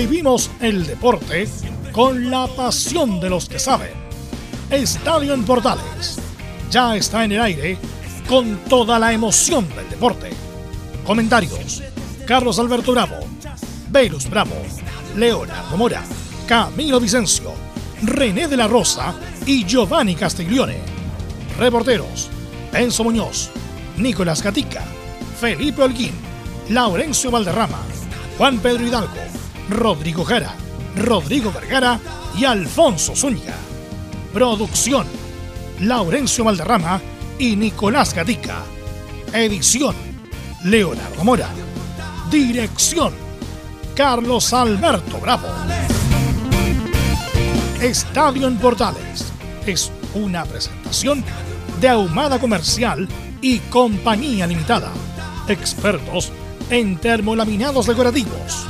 Vivimos el deporte con la pasión de los que saben. Estadio en Portales ya está en el aire con toda la emoción del deporte. Comentarios: Carlos Alberto Bravo, Velus Bravo, Leonardo Mora, Camilo Vicencio, René de la Rosa y Giovanni Castiglione. Reporteros: Enzo Muñoz, Nicolás Gatica, Felipe Holguín, Laurencio Valderrama, Juan Pedro Hidalgo, Rodrigo Jara, Rodrigo Vergara y Alfonso Zúñiga. Producción: Laurencio Valderrama y Nicolás Gatica. Edición: Leonardo Mora. Dirección: Carlos Alberto Bravo. Estadio en Portales es una presentación de Ahumada Comercial y Compañía Limitada. Expertos en termolaminados decorativos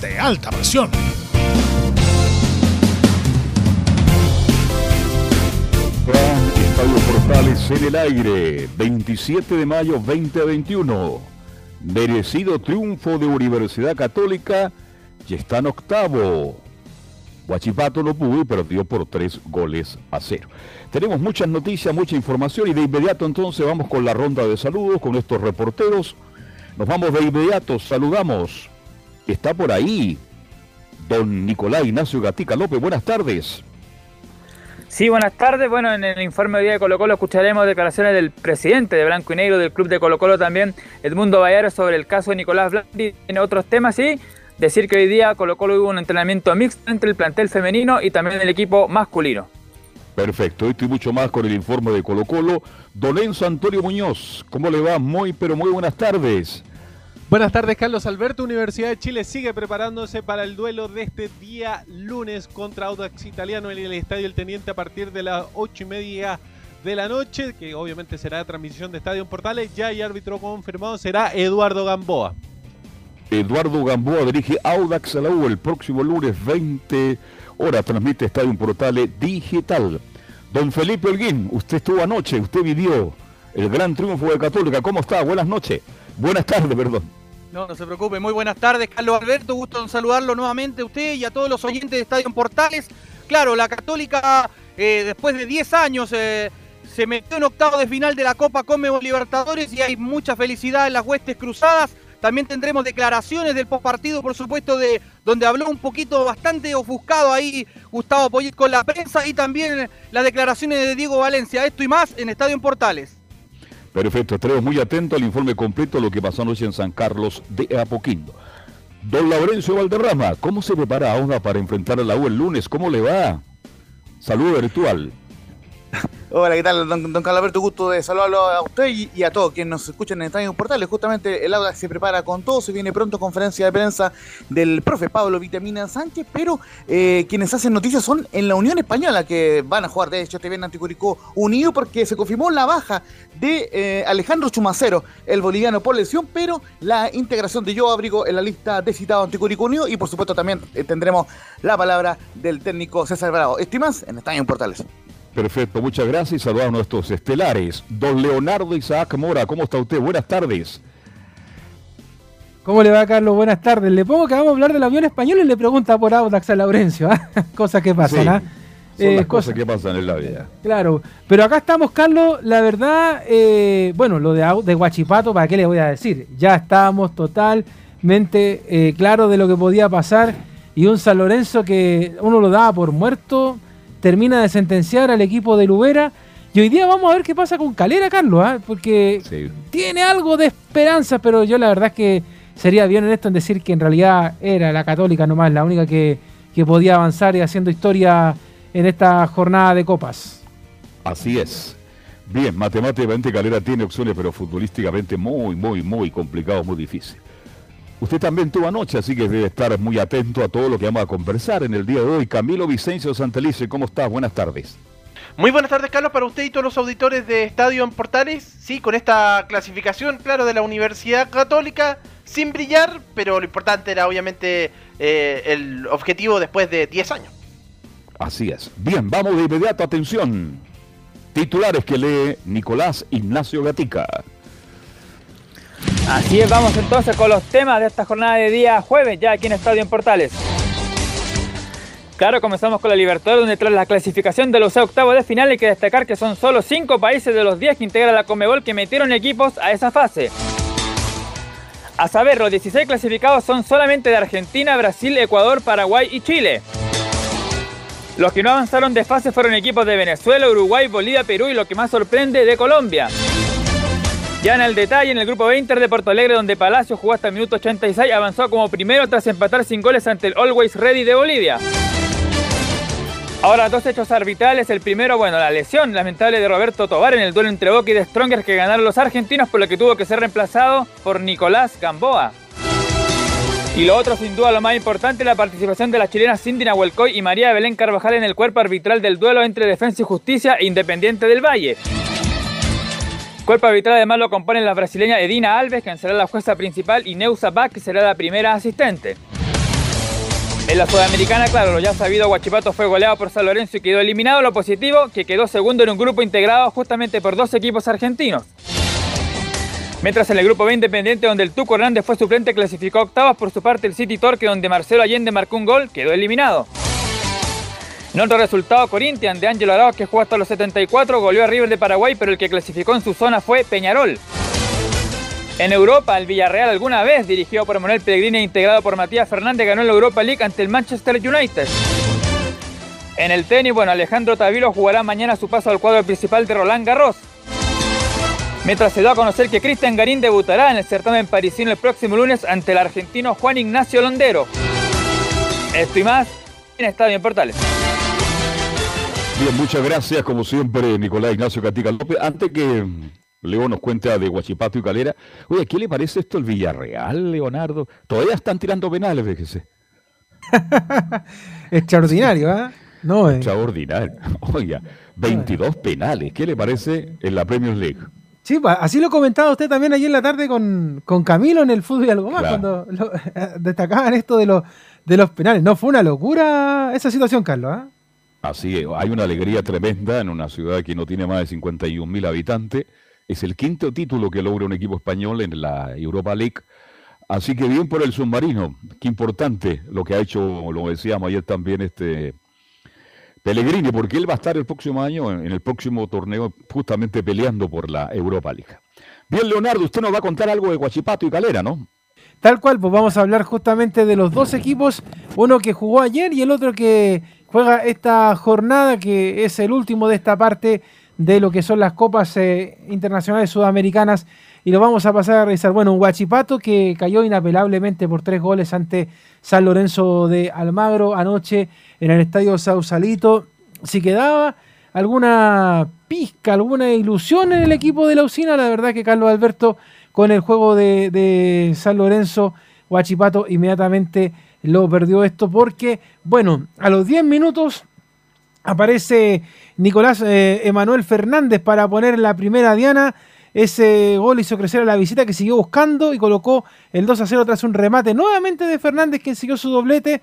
de alta presión. Estadio Portales en el aire, 27 de mayo 2021. Merecido triunfo de Universidad Católica y está en octavo. Guachipato no pudo y perdió por tres goles a cero. Tenemos muchas noticias, mucha información y de inmediato entonces vamos con la ronda de saludos con estos reporteros. Nos vamos de inmediato, saludamos. Está por ahí don Nicolás Ignacio Gatica López. Buenas tardes. Sí, buenas tardes. Bueno, en el informe de día de Colo Colo escucharemos declaraciones del presidente de Blanco y Negro del club de Colo Colo también, Edmundo Bayaro, sobre el caso de Nicolás Blandi en otros temas y decir que hoy día Colo Colo hubo un entrenamiento mixto entre el plantel femenino y también el equipo masculino. Perfecto, estoy mucho más con el informe de Colo Colo. Don Enzo Antonio Muñoz, ¿cómo le va? Muy, pero muy buenas tardes. Buenas tardes, Carlos Alberto. Universidad de Chile sigue preparándose para el duelo de este día lunes contra Audax Italiano en el Estadio El Teniente a partir de las ocho y media de la noche, que obviamente será transmisión de Estadio Portales. Ya hay árbitro confirmado, será Eduardo Gamboa. Eduardo Gamboa dirige Audax a la U el próximo lunes 20 horas. Transmite Estadio Portales Digital. Don Felipe Holguín, usted estuvo anoche, usted vivió el gran triunfo de Católica. ¿Cómo está? Buenas noches. Buenas tardes, perdón. No, no se preocupe. Muy buenas tardes, Carlos Alberto. Gusto en saludarlo nuevamente a usted y a todos los oyentes de Estadio Portales. Claro, la Católica, eh, después de 10 años, eh, se metió en octavo de final de la Copa Conmebol Libertadores y hay mucha felicidad en las huestes cruzadas. También tendremos declaraciones del postpartido, por supuesto, de donde habló un poquito bastante ofuscado ahí Gustavo Poyet con la prensa y también las declaraciones de Diego Valencia. Esto y más en Estadio Portales. Perfecto, estaremos muy atentos al informe completo de lo que pasó anoche en San Carlos de Apoquindo. Don Laurencio Valderrama, ¿cómo se prepara ahora para enfrentar a la U el lunes? ¿Cómo le va? Saludo virtual. Hola, ¿qué tal, don, don Carlos Alberto? Gusto de saludarlo a usted y, a todos quienes nos escuchan en Estadio Portales. Justamente el Audax se prepara con todo, se viene pronto conferencia de prensa del profe Pablo Vitamina Sánchez, pero eh, quienes hacen noticias son en la Unión Española, que van a jugar, de hecho, este viernes Anticuricó unido porque se confirmó la baja de eh, Alejandro Chumacero, el boliviano por lesión, pero la integración de Yo Abrigo en la lista de citado Anticuricó unido y por supuesto también eh, tendremos la palabra del técnico César Bravo. Estimas en Estadio Portales. Perfecto, muchas gracias y saludamos a nuestros estelares. Don Leonardo Isaac Mora, ¿cómo está usted? Buenas tardes. ¿Cómo le va, Carlos? Buenas tardes. Le pongo que vamos a hablar del avión español y le pregunta por Audax a Laurencio. ¿ah? Cosas que pasan, ¿ah? Son las eh, cosas, que pasan en la vida. Claro, pero acá estamos, Carlos. La verdad, eh, bueno, lo de, de Guachipato, ¿para qué le voy a decir? Ya estábamos totalmente eh, claros de lo que podía pasar. Y un San Lorenzo que uno lo daba por muerto termina de sentenciar al equipo de Lubera. Y hoy día vamos a ver qué pasa con Calera, Carlos, ¿ah? porque tiene algo de esperanza, pero yo la verdad es que sería bien honesto en decir que en realidad era la Católica nomás la única que, que podía avanzar y haciendo historia en esta jornada de copas. Así es. Bien, matemáticamente Calera tiene opciones, pero futbolísticamente muy, muy, muy complicado, muy difícil. Usted también tuvo anoche, así que debe estar muy atento a todo lo que vamos a conversar en el día de hoy. Camilo Vicencio Santelice, ¿cómo estás? Buenas tardes. Muy buenas tardes, Carlos, para usted y todos los auditores de Estadio en Portales. Sí, con esta clasificación, claro, de la Universidad Católica, sin brillar, pero lo importante era obviamente eh, el objetivo después de 10 años. Así es. Bien, vamos de inmediato, atención. Titulares que lee Nicolás Ignacio Gatica. Así es, vamos entonces con los temas de esta jornada de día jueves, ya aquí en Estadio en Portales. Claro, comenzamos con la Libertadores, donde tras la clasificación de los octavos de final hay que destacar que son solo 5 países de los 10 que integran la Comebol que metieron equipos a esa fase. A saber, los 16 clasificados son solamente de Argentina, Brasil, Ecuador, Paraguay y Chile. Los que no avanzaron de fase fueron equipos de Venezuela, Uruguay, Bolivia, Perú y lo que más sorprende, de Colombia. Ya en el detalle, en el grupo 20 de Porto Alegre, donde Palacio jugó hasta el minuto 86, avanzó como primero tras empatar sin goles ante el Always Ready de Bolivia. Ahora, dos hechos arbitrales. El primero, bueno, la lesión lamentable de Roberto Tobar en el duelo entre Boca y de Strongers que ganaron los argentinos, por lo que tuvo que ser reemplazado por Nicolás Gamboa. Y lo otro, sin duda, lo más importante, la participación de las chilenas Cindy Nahuelcoy y María Belén Carvajal en el cuerpo arbitral del duelo entre Defensa y Justicia e Independiente del Valle. Cuerpo arbitral además lo componen la brasileña Edina Alves, quien será la jueza principal, y Neusa Bach, que será la primera asistente. En la Sudamericana, claro, lo ya sabido, Guachipato fue goleado por San Lorenzo y quedó eliminado. Lo positivo, que quedó segundo en un grupo integrado justamente por dos equipos argentinos. Mientras en el grupo B Independiente, donde el Tuco Hernández fue suplente, clasificó octavos por su parte el City Torque, donde Marcelo Allende marcó un gol, quedó eliminado. En otro resultado, Corinthians de Ángelo Arauz, que jugó hasta los 74, goleó a River de Paraguay, pero el que clasificó en su zona fue Peñarol. En Europa, el Villarreal alguna vez, dirigido por Manuel Pellegrini e integrado por Matías Fernández, ganó la Europa League ante el Manchester United. En el tenis, bueno, Alejandro Tavilo jugará mañana su paso al cuadro principal de Roland Garros. Mientras se da a conocer que Cristian Garín debutará en el certamen parisino el próximo lunes ante el argentino Juan Ignacio Londero. Esto y más en Estadio en Portales. Bien, muchas gracias, como siempre, Nicolás Ignacio Catica López. Antes que Leo nos cuenta de Guachipato y Calera. Oye, ¿qué le parece esto el Villarreal, Leonardo? Todavía están tirando penales, fíjese. Extraordinario, ¿ah? No, Extraordinario. Oiga, 22 penales. ¿Qué le parece en la Premier League? Sí, así lo comentaba usted también ayer en la tarde con, Camilo en el fútbol y algo más, cuando destacaban esto de los, de los penales. No, fue una locura esa situación, Carlos. ¿ah? Así es, hay una alegría tremenda en una ciudad que no tiene más de 51 mil habitantes es el quinto título que logra un equipo español en la Europa League. Así que bien por el submarino. Qué importante lo que ha hecho, lo decíamos ayer también, este Pellegrini, porque él va a estar el próximo año, en el próximo torneo, justamente peleando por la Europa League. Bien, Leonardo, usted nos va a contar algo de Guachipato y Calera, ¿no? Tal cual, pues vamos a hablar justamente de los dos equipos, uno que jugó ayer y el otro que juega esta jornada, que es el último de esta parte de lo que son las copas eh, internacionales sudamericanas y lo vamos a pasar a revisar. Bueno, un Guachipato que cayó inapelablemente por tres goles ante San Lorenzo de Almagro anoche en el estadio Sausalito. Si quedaba alguna pizca, alguna ilusión en el equipo de la usina, la verdad que Carlos Alberto con el juego de, de San Lorenzo, Guachipato inmediatamente lo perdió esto porque, bueno, a los 10 minutos aparece Nicolás eh, Emanuel Fernández para poner la primera diana. Ese gol hizo crecer a la visita que siguió buscando y colocó el 2 a 0 tras un remate nuevamente de Fernández, quien siguió su doblete.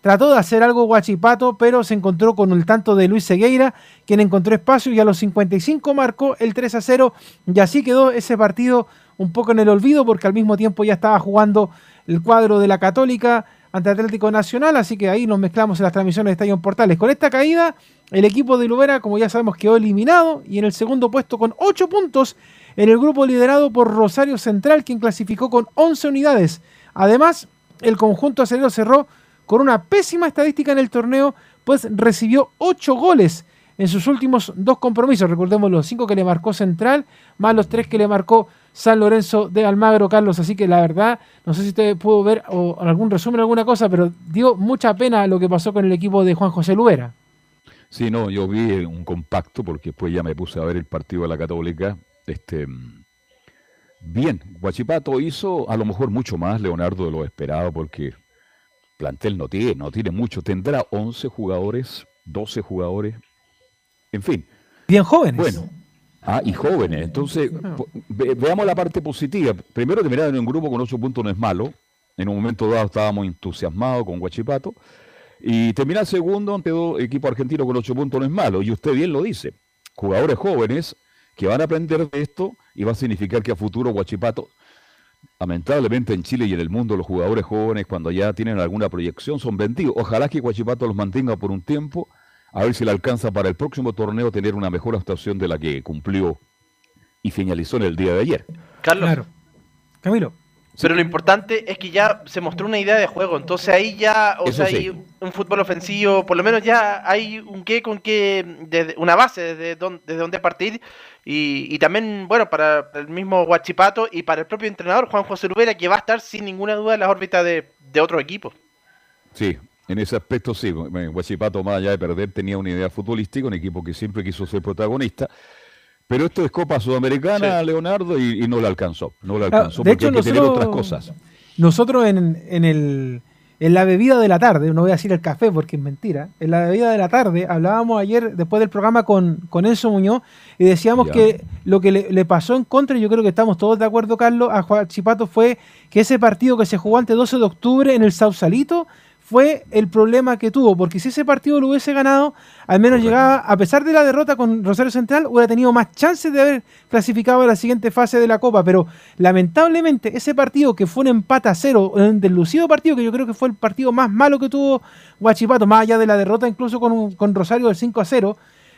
Trató de hacer algo guachipato, pero se encontró con el tanto de Luis Segueira, quien encontró espacio y a los 55 marcó el 3 a 0. Y así quedó ese partido un poco en el olvido, porque al mismo tiempo ya estaba jugando el cuadro de la Católica ante Atlético Nacional, así que ahí nos mezclamos en las transmisiones de Estadio Portales. Con esta caída, el equipo de Lubera, como ya sabemos, quedó eliminado y en el segundo puesto con 8 puntos en el grupo liderado por Rosario Central, quien clasificó con 11 unidades. Además, el conjunto acelero cerró con una pésima estadística en el torneo, pues recibió 8 goles en sus últimos dos compromisos. Recordemos los 5 que le marcó Central, más los 3 que le marcó San Lorenzo de Almagro, Carlos. Así que la verdad, no sé si usted pudo ver o algún resumen, alguna cosa, pero dio mucha pena lo que pasó con el equipo de Juan José Luera. Sí, no, yo vi un compacto porque después ya me puse a ver el partido de la Católica. Este, bien, Guachipato hizo a lo mejor mucho más, Leonardo, de lo esperado porque plantel no tiene, no tiene mucho. Tendrá 11 jugadores, 12 jugadores, en fin. Bien jóvenes. Bueno, Ah, y jóvenes. Entonces, veamos la parte positiva. Primero, terminar en un grupo con ocho puntos no es malo. En un momento dado estábamos entusiasmados con Guachipato. Y terminar segundo ante equipo argentino con ocho puntos no es malo. Y usted bien lo dice. Jugadores jóvenes que van a aprender de esto y va a significar que a futuro Guachipato Lamentablemente en Chile y en el mundo los jugadores jóvenes cuando ya tienen alguna proyección son vendidos. Ojalá que Guachipato los mantenga por un tiempo, a ver si le alcanza para el próximo torneo tener una mejor actuación de la que cumplió y finalizó en el día de ayer. Carlos. Claro. Camilo. Pero lo importante es que ya se mostró una idea de juego, entonces ahí ya, o Eso sea, sí. hay un fútbol ofensivo, por lo menos ya hay un qué con qué, desde- una base desde donde, desde donde partir y, y también, bueno, para el mismo Guachipato y para el propio entrenador Juan José Lubera, que va a estar sin ninguna duda en las órbitas de, de otros equipos. Sí, en ese aspecto sí. Guachipato, más allá de perder, tenía una idea futbolística, un equipo que siempre quiso ser protagonista. Pero esto es Copa Sudamericana, Leonardo, y, y no le alcanzó. No le Ah, alcanzó de porque hecho, hay que tener nosotros- otras cosas. Nosotros en, en el, en la bebida de la tarde, no voy a decir el café porque es mentira, en la bebida de la tarde hablábamos ayer después del programa con, con Enzo Muñoz y decíamos Ya. que lo que le, le pasó en contra, y yo creo que estamos todos de acuerdo, Carlos, a Juan Chipato fue que ese partido que se jugó ante 12 de octubre en el Sausalito fue el problema que tuvo, porque si ese partido lo hubiese ganado, al menos Correcto. llegaba, a pesar de la derrota con Rosario Central, hubiera tenido más chances de haber clasificado a la siguiente fase de la Copa, pero lamentablemente ese partido que fue un empate a cero, un deslucido partido, que yo creo que fue el partido más malo que tuvo Guachipato, más allá de la derrota incluso con, con Rosario del 5 a 0,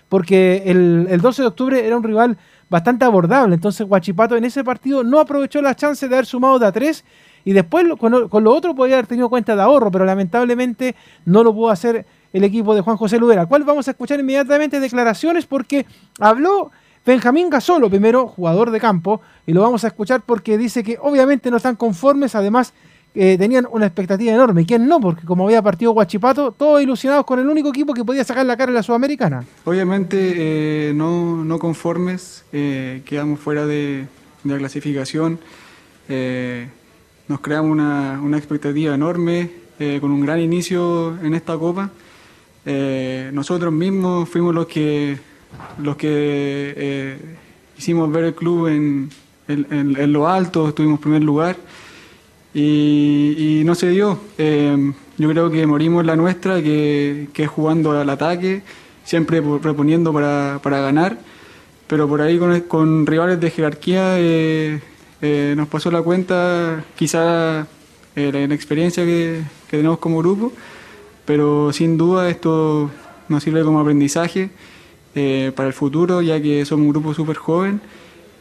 porque el, el 12 de octubre era un rival bastante abordable, entonces Guachipato en ese partido no aprovechó las chances de haber sumado de a 3 y después con, lo- otro podía haber tenido cuenta de ahorro, pero lamentablemente no lo pudo hacer el equipo de Juan José Lubera, cual vamos a escuchar inmediatamente declaraciones porque habló Benjamín Gasolo, primero jugador de campo, y lo vamos a escuchar porque dice que obviamente no están conformes, además eh, tenían una expectativa enorme. ¿Y quién no? Porque como había partido Guachipato, todos ilusionados con el único equipo que podía sacar la cara en la Sudamericana. Obviamente eh, no, no conformes, eh, quedamos fuera de, la clasificación, nos creamos una, una expectativa enorme eh, con un gran inicio en esta copa. Eh, nosotros mismos fuimos los que, los que eh, hicimos ver el club en, en- lo alto, estuvimos en primer lugar y, no se dio. Yo creo que morimos la nuestra, que, que es jugando al ataque, siempre pro- proponiendo para, para ganar, pero por ahí con, con rivales de jerarquía eh, nos pasó la cuenta, quizá eh, la inexperiencia que, que tenemos como grupo, pero sin duda esto nos sirve como aprendizaje eh, para el futuro, ya que somos un grupo súper joven,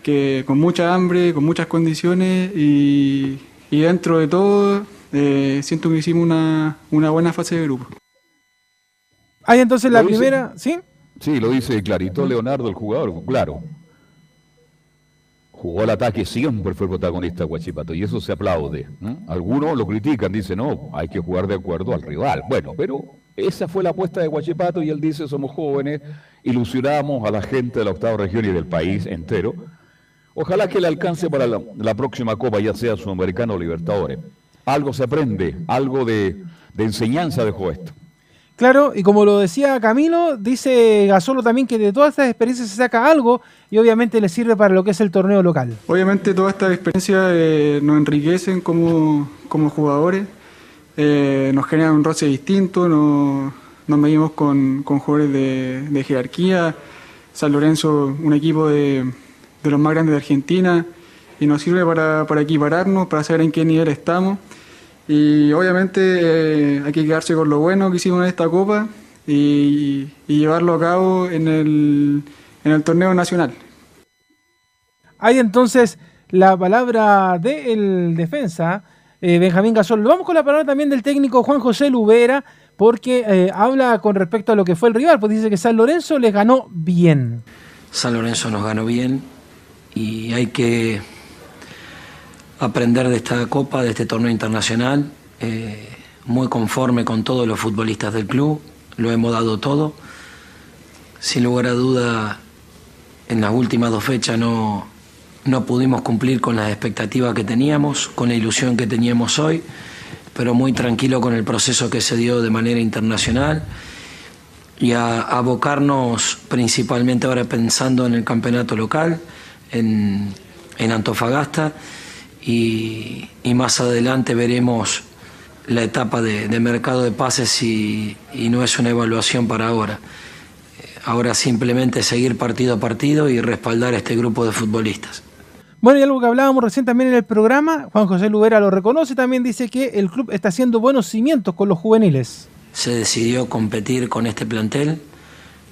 que con mucha hambre, con muchas condiciones y, y dentro de todo eh, siento que hicimos una, una buena fase de grupo. Ahí entonces la dice- primera, ¿sí? Sí, lo dice clarito Leonardo, el jugador, claro. Jugó al ataque, siempre fue protagonista Guachipato, y eso se aplaude. ¿no? Algunos lo critican, dicen, no, hay que jugar de acuerdo al rival. Bueno, pero esa fue la apuesta de Guachipato, y él dice, somos jóvenes, ilusionamos a la gente de la octava región y del país entero. Ojalá que le alcance para la, próxima Copa, ya sea Sudamericano o Libertadores. Algo se aprende, algo de enseñanza dejó esto. Claro, y como lo decía Camilo, dice Gasolo también que de todas estas experiencias se saca algo y obviamente le sirve para lo que es el torneo local. Obviamente todas estas experiencias eh, nos enriquecen como, como jugadores, eh, nos generan un roce distinto, nos, nos medimos con, con jugadores de, jerarquía, San Lorenzo, un equipo de, de los más grandes de Argentina, y nos sirve para, para equipararnos, para saber en qué nivel estamos. Y obviamente eh, hay que quedarse con lo bueno que hicimos en esta copa y, y llevarlo a cabo en el, en el torneo nacional. Hay entonces la palabra del defensa, eh, Benjamín Gasol. Vamos con la palabra también del técnico Juan José Lubera, porque eh, habla con respecto a lo que fue el rival, pues dice que San Lorenzo les ganó bien. San Lorenzo nos ganó bien y hay que aprender de esta copa, de este torneo internacional, eh, muy conforme con todos los futbolistas del club, lo hemos dado todo. Sin lugar a duda, en las últimas dos fechas no, no pudimos cumplir con las expectativas que teníamos, con la ilusión que teníamos hoy, pero muy tranquilo con el proceso que se dio de manera internacional y a, abocarnos principalmente ahora pensando en el campeonato local, en, en Antofagasta, y, y más adelante veremos la etapa de, de mercado de pases y, y no es una evaluación para ahora. Eh, Ahora simplemente seguir partido a partido y respaldar a este grupo de futbolistas. Bueno, y algo que hablábamos recién también en el programa, Juan José Lubera lo reconoce, también dice que el club está haciendo buenos cimientos con los juveniles. Se decidió competir con este plantel.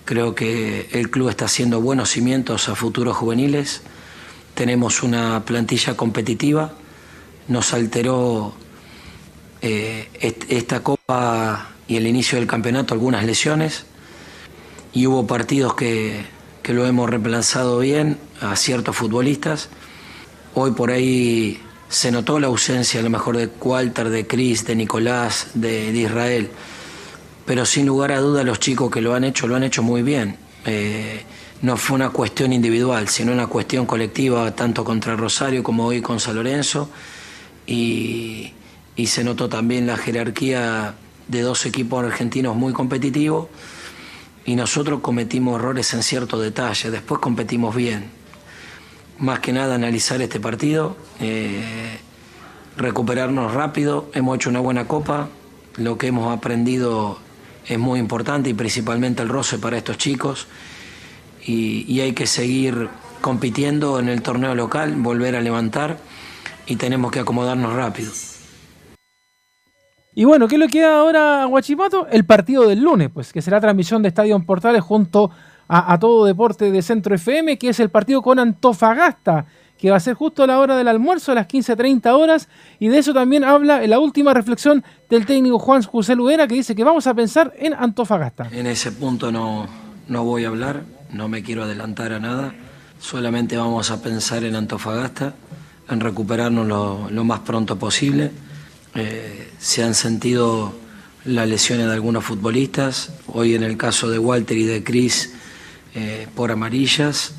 Creo que el club está haciendo buenos cimientos a futuros juveniles. Tenemos una plantilla competitiva. Nos alteró eh, esta copa y el inicio del campeonato algunas lesiones. Y hubo partidos que, que lo hemos reemplazado bien a ciertos futbolistas Hoy por ahí se notó la ausencia a lo mejor de Walter, de Chris, de Nicolás, de, Israel. Pero sin lugar a duda los chicos que lo han hecho lo han hecho muy bien. Eh, no fue una cuestión individual, sino una cuestión colectiva, tanto contra Rosario como hoy con San Lorenzo. Y, se notó también la jerarquía de dos equipos argentinos muy competitivos. Y nosotros cometimos errores en cierto detalle, después competimos bien más que nada analizar este partido, eh, recuperarnos rápido. Hemos hecho una buena copa, lo que hemos aprendido es muy importante y principalmente el roce para estos chicos. Y, hay que seguir compitiendo en el torneo local, volver a levantar y tenemos que acomodarnos rápido. Y bueno, ¿qué le queda ahora a Guachipato? El partido del lunes, pues que será transmisión de Estadio Portales junto a, todo deporte de Centro FM, que es el partido con Antofagasta, que va a ser justo a la hora del almuerzo, a las 15.30 horas, y de eso también habla en la última reflexión del técnico Juan José Luera, que dice que vamos a pensar en Antofagasta. En ese punto no, no voy a hablar, no me quiero adelantar a nada, solamente vamos a pensar en Antofagasta, en recuperarnos lo, más pronto posible. Eh, se han sentido las lesiones de algunos futbolistas, hoy en el caso de Walter y de Cris, eh, por amarillas.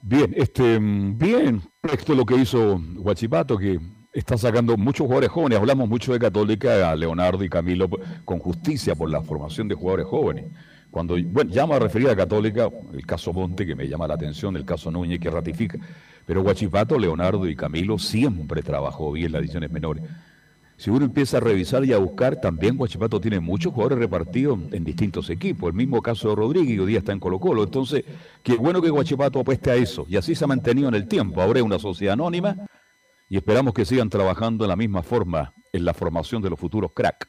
Bien, este, bien, esto es lo que hizo Guachipato, que está sacando muchos jugadores jóvenes. Hablamos mucho de Católica, Leonardo y Camilo, con justicia por la formación de jugadores jóvenes. Cuando, bueno, llama a referir a Católica, el caso Monte, que me llama la atención, el caso Núñez, que ratifica. Pero Guachipato, Leonardo y Camilo siempre trabajó bien las ediciones menores. Si uno empieza a revisar y a buscar, también Guachipato tiene muchos jugadores repartidos en distintos equipos. El mismo caso de Rodríguez, hoy día está en Colo Colo. Entonces, qué bueno que Guachipato apueste a eso. Y así se ha mantenido en el tiempo. Ahora es una sociedad anónima y esperamos que sigan trabajando de la misma forma en la formación de los futuros crack.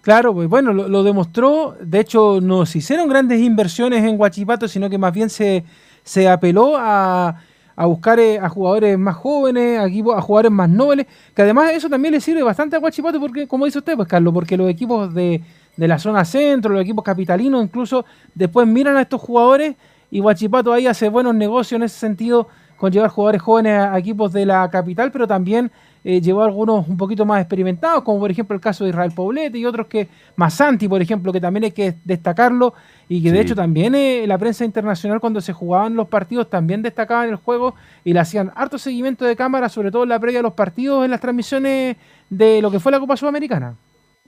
Claro, pues bueno, lo, demostró. De hecho, no se hicieron grandes inversiones en Guachipato, sino que más bien se, se apeló a a buscar eh, a jugadores más jóvenes, a, a jugadores más nobles, que además eso también le sirve bastante a Guachipato, porque, como dice usted, pues Carlos, porque los equipos de, la zona centro, los equipos capitalinos, incluso después miran a estos jugadores y Guachipato ahí hace buenos negocios en ese sentido con llevar jugadores jóvenes a, equipos de la capital, pero también eh, llevó algunos un poquito más experimentados, como por ejemplo el caso de Israel Poblete y otros que, Masanti, por ejemplo, que también hay que destacarlo, y que de hecho también eh, la prensa internacional cuando se jugaban los partidos también destacaban el juego y le hacían harto seguimiento de cámara, sobre todo en la previa de los partidos, en las transmisiones de lo que fue la Copa Sudamericana.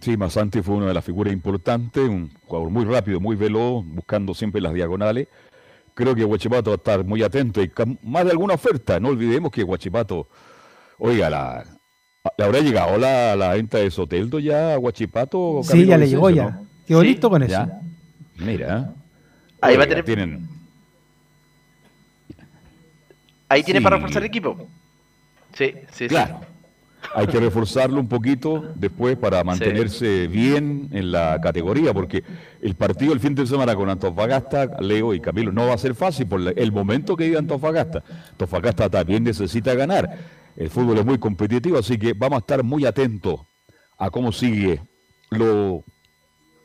Sí, Masanti fue una de las figuras importantes, un jugador muy rápido, muy veloz, buscando siempre las diagonales. Creo que Huachipato va a estar muy atento y más de alguna oferta. No olvidemos que Huachipato, oiga, la, ¿le habrá llegado la, la venta de Soteldo ya a Huachipato? Sí, ya le llegó ya. Quedó listo con eso. Mira. Ahí va a tener. Tienen... Ahí tiene para reforzar el equipo. Sí, sí, claro. Hay que reforzarlo un poquito después para mantenerse bien en la categoría, porque el partido el fin de semana con Antofagasta, Leo y Camilo, no va a ser fácil por el momento que vive Antofagasta. Antofagasta también necesita ganar. El fútbol es muy competitivo, así que vamos a estar muy atentos a cómo sigue lo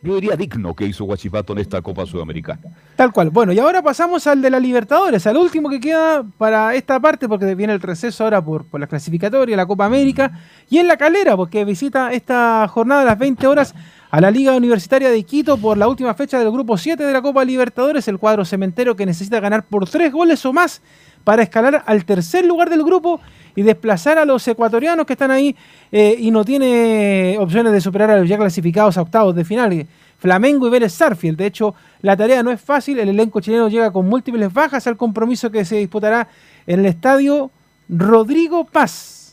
yo diría digno que hizo Guachipato en esta Copa Sudamericana. Tal cual. Bueno, y ahora pasamos al de la Libertadores, al último que queda para esta parte, porque viene el receso ahora por, por la clasificatoria, la Copa América, y en la calera, porque visita esta jornada a las 20 horas a la Liga Universitaria de Quito por la última fecha del Grupo 7 de la Copa Libertadores, el cuadro cementero que necesita ganar por tres goles o más para escalar al tercer lugar del grupo y desplazar a los ecuatorianos que están ahí eh, y no tiene opciones de superar a los ya clasificados a octavos de final. Flamengo y Vélez Sarfield. De hecho, la tarea no es fácil. El elenco chileno llega con múltiples bajas al compromiso que se disputará en el estadio Rodrigo Paz.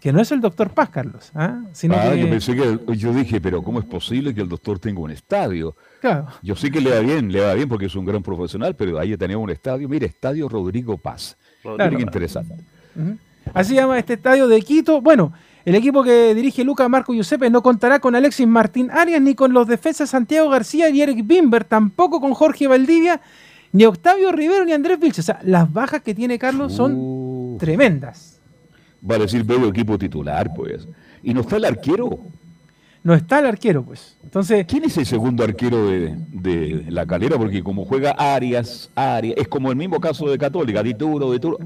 Que no es el doctor Paz, Carlos. ¿ah? Sino Ah, que- yo pensé que yo dije, pero ¿cómo es posible que el doctor tenga un estadio? Claro. Yo sé que le va bien, le va bien porque es un gran profesional, pero ahí tenía un estadio, mire, Estadio Rodrigo Paz. Claro. Qué interesante. Ujú. Así se llama este estadio de Quito. Bueno, el equipo que dirige Luca Marco Giuseppe no contará con Alexis Martín Arias ni con los defensas Santiago García y Eric Bimber, tampoco con Jorge Valdivia, ni Octavio Rivero ni Andrés Vilches. O sea, las bajas que tiene Carlos son Uh, tremendas. Va a decir medio equipo titular, pues. Y no está el arquero. No está el arquero, pues. Entonces, ¿Quién es el segundo arquero de, de la calera? Porque como juega Arias, Arias, es como el mismo caso de Católica, Dituro, Dituro.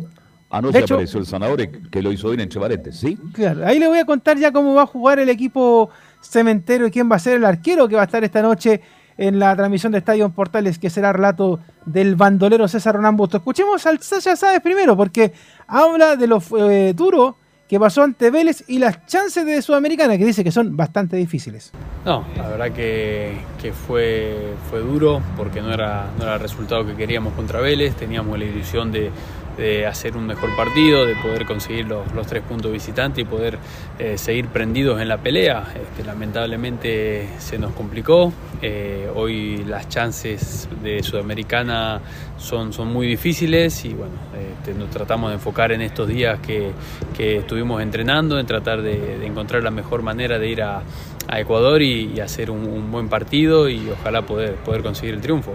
Anoche hecho- apareció el Sanadores, que lo hizo bien en Chevarete, ¿sí? Claro, ahí le voy a contar ya cómo va a jugar el equipo cementero y quién va a ser el arquero que va a estar esta noche en la transmisión de Estadio Portales, que será relato del bandolero César Ronán Busto. Escuchemos al César Sáez primero, porque habla de lo eh, duro que pasó ante Vélez y las chances de Sudamericana, que dice que son bastante difíciles. No, la verdad que, que fue, fue duro porque no era, no era el resultado que queríamos contra Vélez, teníamos la ilusión de, de hacer un mejor partido, de poder conseguir los, los tres puntos visitantes y poder eh, seguir prendidos en la pelea. Este, lamentablemente se nos complicó, Eh, hoy las chances de Sudamericana son, son muy difíciles y bueno, este, nos tratamos de enfocar en estos días que, que estuvimos entrenando, en tratar de, encontrar la mejor manera de ir a, a Ecuador y, y hacer un, un buen partido y ojalá poder, poder conseguir el triunfo.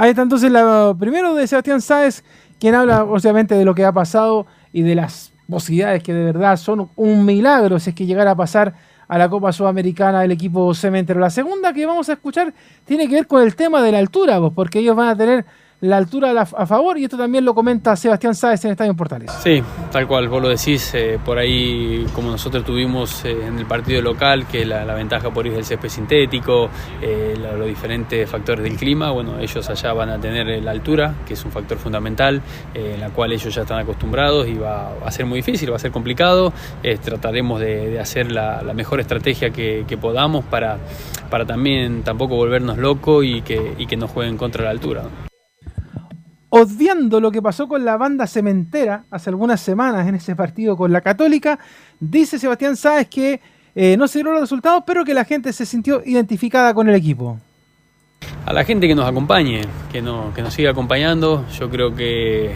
Ahí está entonces la, primero de Sebastián Sáez, quien habla obviamente de lo que ha pasado y de las posibilidades que de verdad son un milagro si es que llegara a pasar a la Copa Sudamericana el equipo cementero. La segunda que vamos a escuchar tiene que ver con el tema de la altura, porque ellos van a tener la altura a, favor y esto también lo comenta Sebastián Sáez en Estadio Portales. Sí, tal cual, vos lo decís, eh, por ahí como nosotros tuvimos eh, en el partido local, que la, ventaja por ir del césped sintético, eh, los diferentes factores del clima, bueno, ellos allá van a tener la altura, que es un factor fundamental, en la cual ellos ya están acostumbrados y va, a ser muy difícil, va a ser complicado, trataremos de, hacer la, mejor estrategia que, podamos para, para también tampoco volvernos locos y que, y que nos jueguen contra la altura. ¿No? Obviando lo que pasó con la banda cementera hace algunas semanas en ese partido con la Católica, dice Sebastián Sáez que eh, no se dieron los resultados, pero que la gente se sintió identificada con el equipo. a la gente que nos acompañe, que, que nos siga acompañando. Yo creo que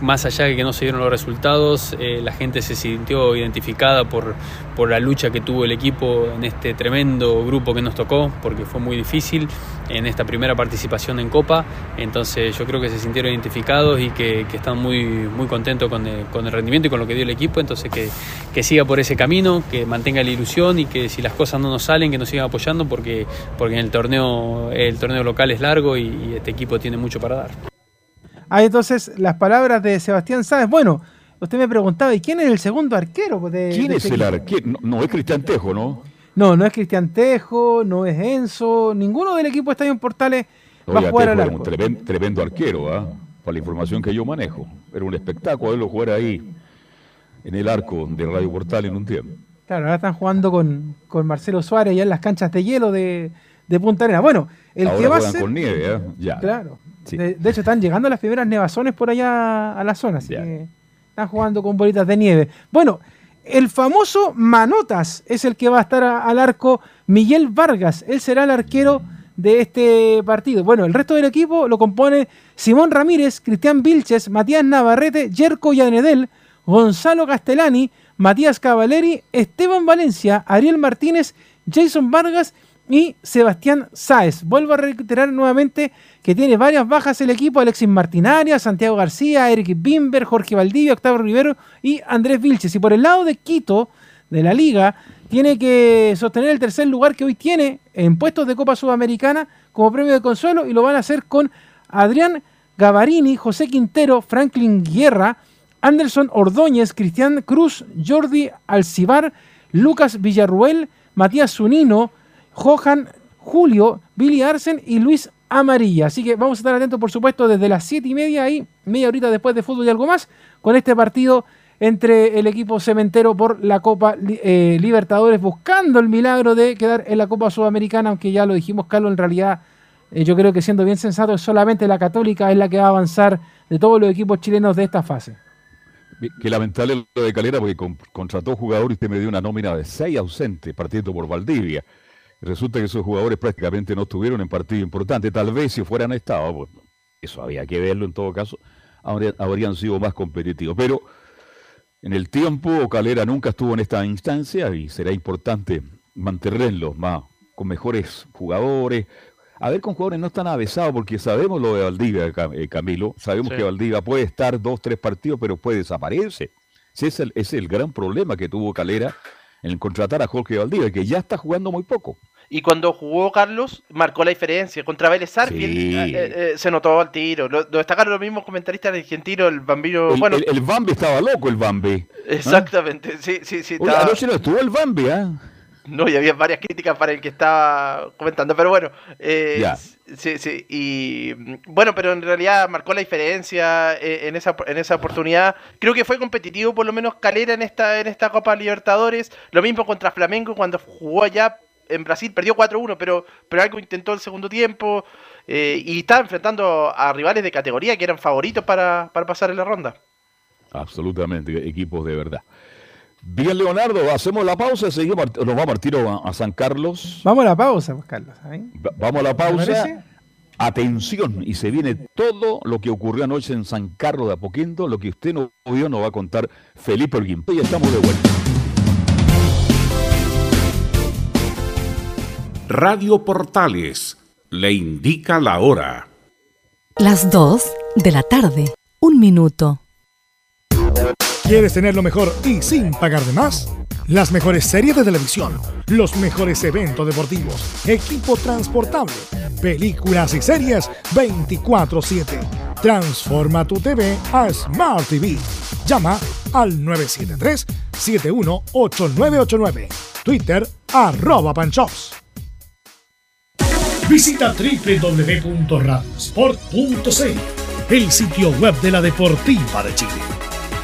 más allá de que no se dieron los resultados, eh, la gente se sintió identificada por, por la lucha que tuvo el equipo en este tremendo grupo que nos tocó, porque fue muy difícil en esta primera participación en Copa. Entonces yo creo que se sintieron identificados y que, están muy, muy contentos con el, con el rendimiento y con lo que dio el equipo. Entonces que, que siga por ese camino, que mantenga la ilusión y que si las cosas no nos salen, que nos sigan apoyando porque, porque en el torneo, el torneo local es largo y este equipo tiene mucho para dar. Ahí entonces las palabras de Sebastián Sáez. Bueno, usted me preguntaba, ¿y quién es el segundo arquero? pues, de- ¿Quién de es este el arquero? No, no es Cristian Tejo, ¿no? No, no es Cristian Tejo, no es Enzo, ninguno del equipo de Estadio Portales va a jugar al un arco. tremen- tremendo arquero, ¿ah? Para la información que yo manejo. Era un espectáculo verlo jugar ahí, en el arco de Radio Portal en un tiempo. Claro, ahora están jugando con, con Marcelo Suárez ya en las canchas de hielo de, de Punta Arena. Bueno, el Ahora que va a ser... con nieve, ¿ah? Ya. Claro. Sí. De, de hecho, están llegando las primeras nevazones por allá a la zona, así que están jugando con bolitas de nieve. Bueno, el famoso Manotas es el que va a estar a- al arco Miguel Vargas. Él será el arquero de este partido. Bueno, el resto del equipo lo compone Simón Ramírez, Cristian Vilches, Matías Navarrete, Yerko Yanedel, Gonzalo Castellani, Matías Cavaleri, Esteban Valencia, Ariel Martínez, Jason Vargas y Sebastián Sáez. Vuelvo a reiterar nuevamente que tiene varias bajas el equipo, Alexis Martinaria, Santiago García, Eric Bimber, Jorge Valdivia, Octavio Rivero y Andrés Vilches. Y por el lado de Quito, de la liga, tiene que sostener el tercer lugar que hoy tiene en puestos de Copa Sudamericana como premio de consuelo y lo van a hacer con Adrián Gavarini, José Quintero, Franklin Guerra, Anderson Ordóñez, Cristian Cruz, Jordi Alcibar, Lucas Villarruel, Matías Zunino, Johan Julio, Billy Arsen y Luis Amarilla. Así que vamos a estar atentos, por supuesto, desde las 7 y media ahí, media horita después de fútbol y algo más, con este partido entre el equipo cementero por la Copa eh, Libertadores, buscando el milagro de quedar en la Copa Sudamericana, aunque ya lo dijimos, Carlos, en realidad eh, yo creo que siendo bien sensato, solamente la Católica es la que va a avanzar de todos los equipos chilenos de esta fase. Que lamentable lo de Calera porque contrató jugadores y usted me dio una nómina de seis ausentes partiendo por Valdivia. Resulta que esos jugadores prácticamente no estuvieron en partido importante. Tal vez si fueran estado, pues, eso había que verlo en todo caso, habrían sido más competitivos. Pero en el tiempo Calera nunca estuvo en esta instancia y será importante mantenerlos más con mejores jugadores. A ver, con jugadores no están avesados porque sabemos lo de Valdivia, eh, Camilo. Sabemos que Valdivia puede estar dos, tres partidos, pero puede desaparecer. Ese es el, ese es el gran problema que tuvo Calera en contratar a Jorge Valdivia, que ya está jugando muy poco. Y cuando jugó Carlos, marcó la diferencia. Contra Vélez Arfield eh, eh, se notó al tiro. Lo, destacaron los mismos comentaristas argentinos, el Bambino. El, bueno, el, Bambi estaba loco, el Bambi. ¿ah? Exactamente, sí, sí, sí. Oye, estaba... no estuvo el Bambi, ¿ah? No, y había varias críticas para el que estaba comentando, pero bueno, eh, sí, sí, y bueno, pero en realidad marcó la diferencia en, esa, en esa oportunidad. Creo que fue competitivo, por lo menos Calera en esta, en esta Copa Libertadores. Lo mismo contra Flamengo cuando jugó allá en Brasil perdió 4-1, pero, pero algo intentó el segundo tiempo eh, y estaba enfrentando a rivales de categoría que eran favoritos para, pasar en la ronda. Absolutamente, equipos de verdad. Bien, Leonardo, hacemos la pausa, seguimos, nos vamos a tiro a, San Carlos. Vamos a la pausa, pues, Carlos. Vamos a la pausa. Atención, y se viene todo lo que ocurrió anoche en San Carlos de Apoquindo, lo que usted no vio nos va a contar Felipe Olguín. Ya estamos de vuelta. Radio Portales le indica la hora. Las 2 de la tarde, un minuto. ¿Quieres tener lo mejor y sin pagar de más? Las mejores series de televisión, los mejores eventos deportivos, equipo transportable, películas y series 24/7. Transforma tu TV a Smart TV. Llama al 973-718989. Twitter arroba panchops. Visita www.radiosport.cl, el sitio web de la Deportiva de Chile.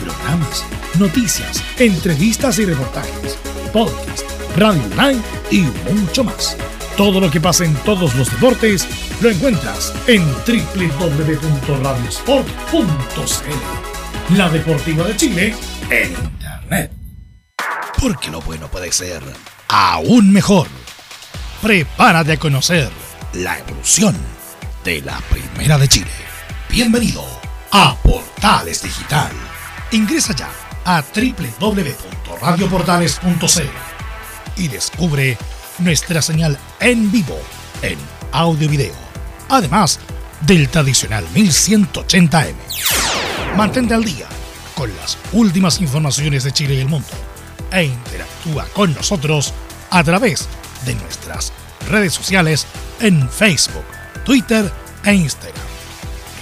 Programas, noticias, entrevistas y reportajes, podcast, radio online y mucho más. Todo lo que pasa en todos los deportes lo encuentras en www.radiosport.cl. La Deportiva de Chile en Internet. Porque lo bueno puede ser aún mejor. Prepárate a conocer la evolución de la Primera de Chile. Bienvenido a Portales Digital. Ingresa ya a www.radioportales.cl y descubre nuestra señal en vivo en audio y video, además del tradicional 1180M. Mantente al día con las últimas informaciones de Chile y el mundo e interactúa con nosotros a través de nuestras redes sociales en Facebook, Twitter e Instagram.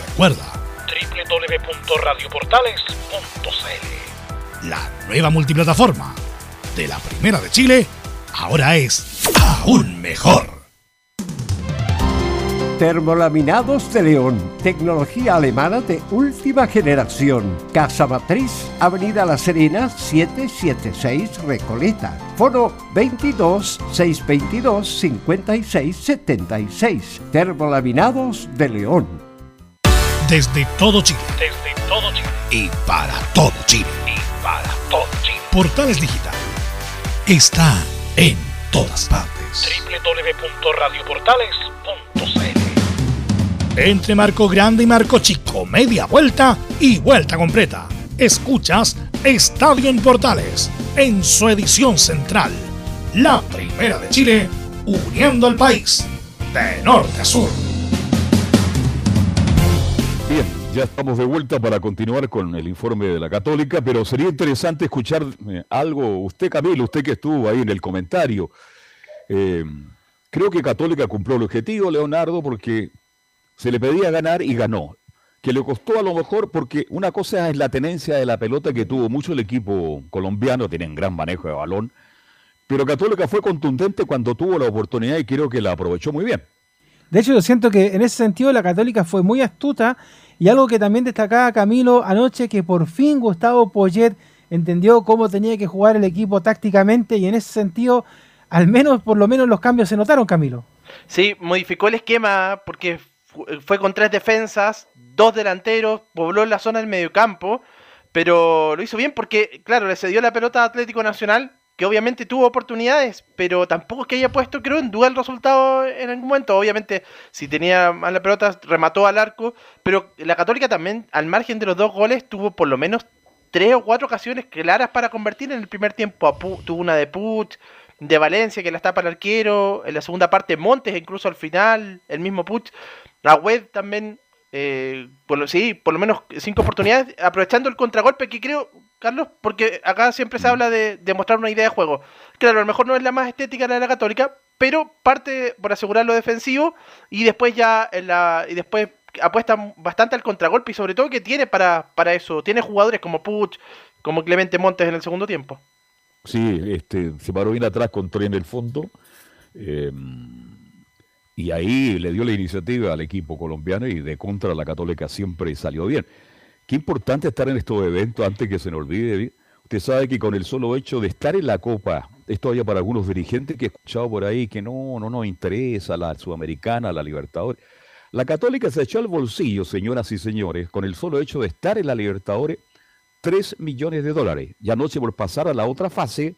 Recuerda www.radioportales.cl La nueva multiplataforma de la Primera de Chile ahora es aún mejor. Termolaminados de León, tecnología alemana de última generación. Casa Matriz, Avenida La Serena, 776 Recoleta. Foro 22 622 5676. Termolaminados de León. Desde todo Chile. Desde todo Chile. Y para todo Chile. Y para todo Chile. Portales Digital está en todas partes. www.radioportales.cl entre marco grande y marco chico, media vuelta y vuelta completa. Escuchas Estadio en Portales, en su edición central. La primera de Chile, uniendo al país, de norte a sur. Bien, ya estamos de vuelta para continuar con el informe de la Católica, pero sería interesante escuchar eh, algo, usted Camilo, usted que estuvo ahí en el comentario. Eh, creo que Católica cumplió el objetivo, Leonardo, porque se le pedía ganar y ganó. Que le costó a lo mejor porque una cosa es la tenencia de la pelota que tuvo mucho el equipo colombiano, tienen gran manejo de balón, pero Católica fue contundente cuando tuvo la oportunidad y creo que la aprovechó muy bien. De hecho, yo siento que en ese sentido la Católica fue muy astuta y algo que también destacaba Camilo anoche, que por fin Gustavo Poyet entendió cómo tenía que jugar el equipo tácticamente y en ese sentido, al menos por lo menos los cambios se notaron, Camilo. Sí, modificó el esquema porque fue con tres defensas, dos delanteros, pobló la zona del mediocampo, pero lo hizo bien porque, claro, le cedió la pelota a Atlético Nacional, que obviamente tuvo oportunidades, pero tampoco es que haya puesto, creo, en duda el resultado en algún momento. Obviamente, si tenía más la pelota, remató al arco, pero la Católica también, al margen de los dos goles, tuvo por lo menos tres o cuatro ocasiones claras para convertir en el primer tiempo. Tuvo una de Puch, de Valencia que la para el arquero, en la segunda parte Montes, incluso al final, el mismo Puch. La web también, eh, por sí, por lo menos cinco oportunidades, aprovechando el contragolpe que creo, Carlos, porque acá siempre se habla de, de mostrar una idea de juego. Claro, a lo mejor no es la más estética de la Católica, pero parte por asegurar lo defensivo y después ya en la y después apuesta bastante al contragolpe y sobre todo que tiene para, para eso, tiene jugadores como Puch, como Clemente Montes en el segundo tiempo. Sí, este, se paró bien atrás con Tori en el fondo. Eh, y ahí le dio la iniciativa al equipo colombiano y de contra la Católica siempre salió bien. Qué importante estar en estos eventos antes que se nos olvide. Usted sabe que con el solo hecho de estar en la Copa, esto había para algunos dirigentes que he escuchado por ahí que no, no nos interesa la Sudamericana, la Libertadores. La Católica se echó al bolsillo, señoras y señores, con el solo hecho de estar en la Libertadores, 3 millones de dólares. Y anoche por pasar a la otra fase,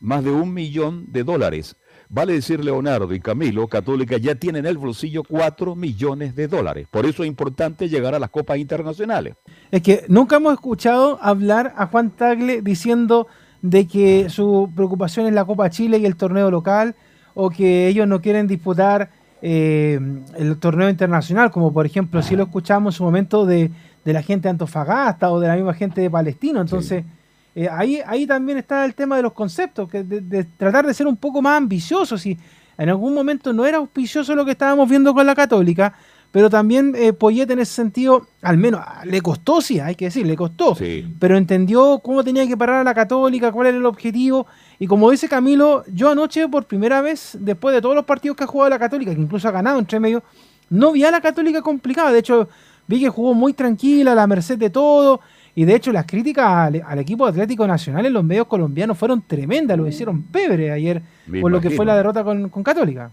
más de un millón de dólares. Vale decir Leonardo y Camilo, Católica ya tienen en el bolsillo 4 millones de dólares. Por eso es importante llegar a las copas internacionales. Es que nunca hemos escuchado hablar a Juan Tagle diciendo de que su preocupación es la Copa Chile y el torneo local, o que ellos no quieren disputar eh, el torneo internacional, como por ejemplo si lo escuchamos en su momento de, de, la gente de Antofagasta o de la misma gente de Palestino. Entonces, sí. Eh, ahí, ahí también está el tema de los conceptos, que de, de, tratar de ser un poco más ambiciosos. Y en algún momento no era auspicioso lo que estábamos viendo con la Católica, pero también eh, Poyet en ese sentido, al menos le costó, sí, hay que decir, le costó, sí. pero entendió cómo tenía que parar a la Católica, cuál era el objetivo. Y como dice Camilo, yo anoche por primera vez, después de todos los partidos que ha jugado la Católica, que incluso ha ganado entre medio, no vi a la Católica complicada. De hecho, vi que jugó muy tranquila, a la merced de todo. Y de hecho las críticas al, al, equipo Atlético Nacional en los medios colombianos fueron tremendas, lo hicieron pebre ayer Me por lo que fue la derrota con, con Católica.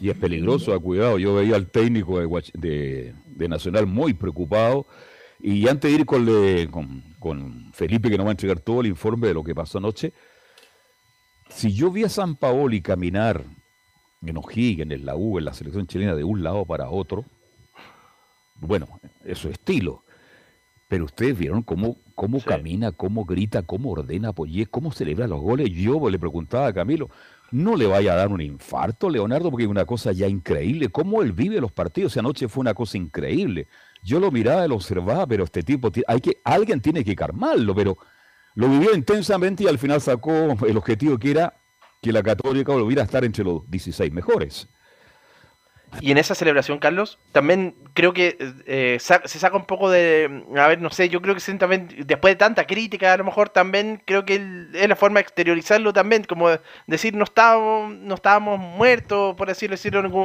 Y es peligroso, a cuidado. Yo veía al técnico de, de- de Nacional muy preocupado. Y antes de ir con, le- con, con Felipe, que nos va a entregar todo el informe de lo que pasó anoche, si yo vi a San Paoli caminar en O'Higgins, en la U, en la selección chilena, de un lado para otro, bueno, es estilo. Pero ustedes vieron cómo, cómo camina, cómo grita, cómo ordena Poyet, cómo celebra los goles. Yo le preguntaba a Camilo, no le vaya a dar un infarto, Leonardo, porque es una cosa ya increíble. Cómo él vive los partidos. Anoche fue una cosa increíble. Yo lo miraba, lo observaba, pero este tipo, ti- hay que, alguien tiene que calmarlo, pero lo vivió intensamente y al final sacó el objetivo que era que la Católica volviera a estar entre los 16 mejores. Y en esa celebración, Carlos, también creo que eh, se saca un poco de. A ver, no sé, yo creo que también, después de tanta crítica, a lo mejor también creo que es la forma de exteriorizarlo también, como decir, no estábamos, no estábamos muertos, por decirlo,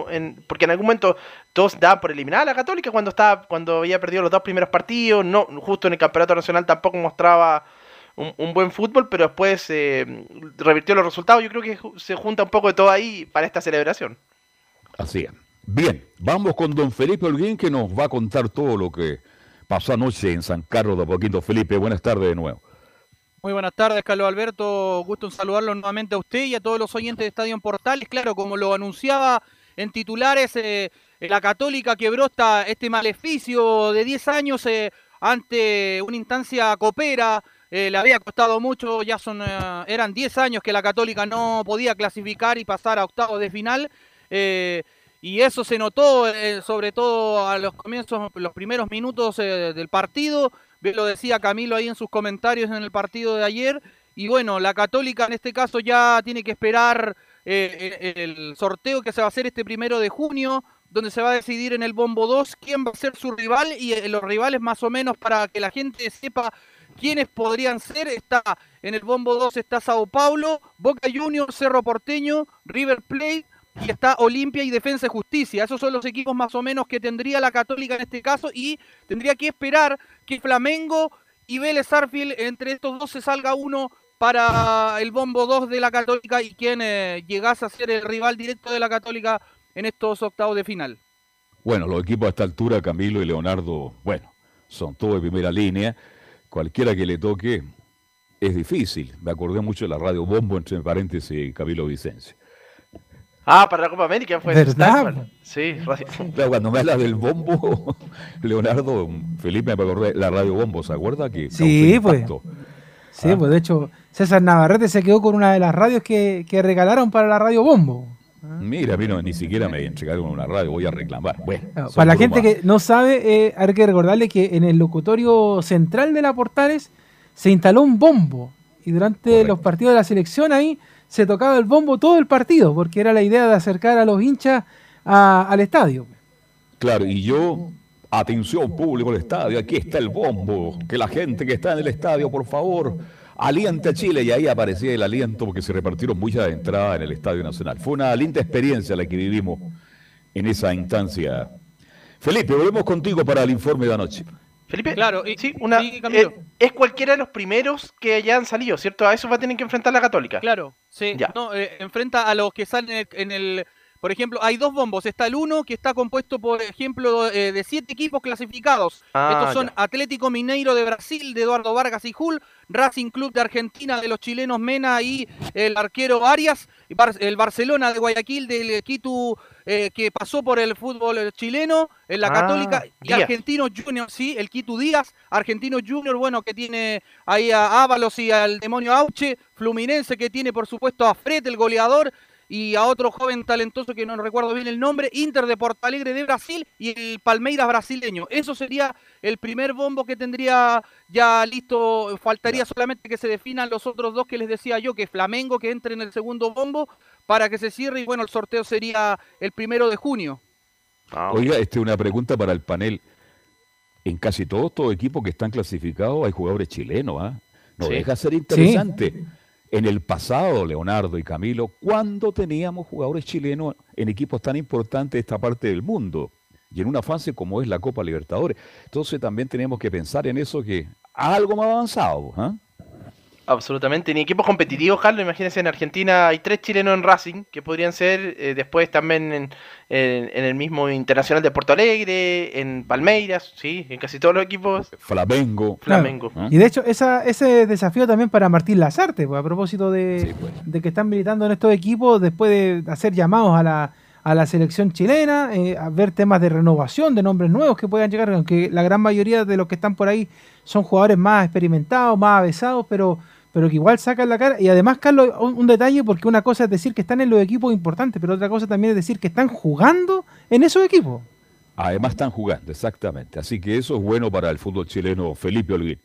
en- porque en algún momento todos daban por eliminada a la Católica cuando estaba cuando había perdido los dos primeros partidos, no justo en el Campeonato Nacional tampoco mostraba un, buen fútbol, pero después eh, revirtió los resultados. Yo creo que se junta un poco de todo ahí para esta celebración. Así es. Bien, vamos con don Felipe Holguín que nos va a contar todo lo que pasó anoche en San Carlos de Apoquindo. Felipe, buenas tardes de nuevo. Muy buenas tardes, Carlos Alberto. Gusto en saludarlo nuevamente a usted y a todos los oyentes de Estadio Portales. Claro, como lo anunciaba en titulares, eh, la Católica quebró esta, este maleficio de 10 años eh, ante una instancia copera. Eh, le había costado mucho, ya son eh, eran 10 años que la Católica no podía clasificar y pasar a octavos de final. eh, y eso se notó eh, sobre todo a los comienzos, los primeros minutos eh, del partido. Lo decía Camilo ahí en sus comentarios en el partido de ayer. Y bueno, la Católica en este caso ya tiene que esperar eh, el, el sorteo que se va a hacer este primero de junio, donde se va a decidir en el Bombo 2 quién va a ser su rival y eh, los rivales más o menos para que la gente sepa quiénes podrían ser. Está en el Bombo 2 está Sao Paulo, Boca Juniors, Cerro Porteño, River Plate y está Olimpia y Defensa y Justicia. Esos son los equipos más o menos que tendría la Católica en este caso y tendría que esperar que Flamengo y Vélez Arfield entre estos dos se salga uno para el bombo 2 de la Católica y quien eh, llegase a ser el rival directo de la Católica en estos octavos de final. Bueno, los equipos a esta altura, Camilo y Leonardo, bueno, son todos de primera línea. cualquiera que le toque es difícil. Me acordé mucho de la radio Bombo, entre paréntesis, Camilo Vicencio. Ah, para la Copa América fue ¿Verdad? Sí, radio. Claro, cuando me habla del bombo, Leonardo, Felipe me acordé, la radio Bombo, ¿se acuerda? Que Sí, pues. impacto? Sí, Ah. pues de hecho, César Navarrete se quedó con una de las radios que, que regalaron para la radio Bombo. Mira, a mí no, ni siquiera me entregaron una radio, voy a reclamar. Bueno, son Para la gente que no sabe, eh, hay que recordarle que en el locutorio central de la Portales se instaló un bombo. Y durante los partidos de la selección ahí se tocaba el bombo todo el partido, porque era la idea de acercar a los hinchas al estadio. Claro, y yo, atención público del estadio, aquí está el bombo, que la gente que está en el estadio, por favor, aliente a Chile, y ahí aparecía el aliento porque se repartieron muchas entradas en el Estadio Nacional. Fue una linda experiencia la que vivimos en esa instancia. Felipe, volvemos contigo para el informe de anoche. Felipe, Claro, y- sí, una, eh, es cualquiera de los primeros que ya han salido, ¿cierto? A eso va a tener que enfrentar la Católica. Claro, sí. Ya. No, eh, enfrenta a los que salen en el, en el- Por ejemplo, hay dos bombos. Está el uno que está compuesto, por ejemplo, eh, de siete equipos clasificados. Ah, Estos son ya. Atlético Mineiro de Brasil, de Eduardo Vargas y Jul, Racing Club de Argentina, de los chilenos Mena y el arquero Arias, el Barcelona de Guayaquil, del Quito, eh, que pasó por el fútbol chileno, en la Ah, Católica, y Díaz. Argentino Junior, sí, el Quito Díaz, Argentino Junior, bueno, que tiene ahí a Ábalos y al demonio Auche, Fluminense que tiene por supuesto a Fred, el goleador, y a otro joven talentoso que no recuerdo bien el nombre, Inter de Porto Alegre de Brasil y el Palmeiras brasileño. Eso sería el primer bombo que tendría ya listo. Faltaría solamente que se definan los otros dos que les decía yo, que Flamengo que entre en el segundo bombo para que se cierre y bueno, el sorteo sería el primero de junio. Ah, Oiga, este, una pregunta para el panel. En casi todos estos equipos que están clasificados hay jugadores chilenos, ¿ah? No Sí. deja ser interesante. En el pasado, Leonardo y Camilo, ¿cuándo teníamos jugadores chilenos en equipos tan importantes de esta parte del mundo? Y en una fase como es la Copa Libertadores. Entonces también tenemos que pensar en eso que algo más avanzado, ¿ah? Absolutamente, ni equipos competitivos, Carlos. Imagínense, en Argentina hay tres chilenos en Racing que podrían ser eh, después también en, en- en el mismo Internacional de Porto Alegre, en Palmeiras, sí, en casi todos los equipos. Flamengo. Flamengo. ¿ah? Y de hecho, esa, ese desafío también para Martín Lazarte, pues, a propósito de, Sí, pues. de que están militando en estos equipos después de hacer llamados a la, a la selección chilena, eh, a ver temas de renovación, de nombres nuevos que puedan llegar, aunque la gran mayoría de los que están por ahí son jugadores más experimentados, más avesados, pero, pero que igual sacan la cara. Y además, Carlos, un, un detalle, porque una cosa es decir que están en los equipos importantes, pero otra cosa también es decir que están jugando en esos equipos. Además están jugando, exactamente. Así que eso es bueno para el fútbol chileno, Felipe Olguín.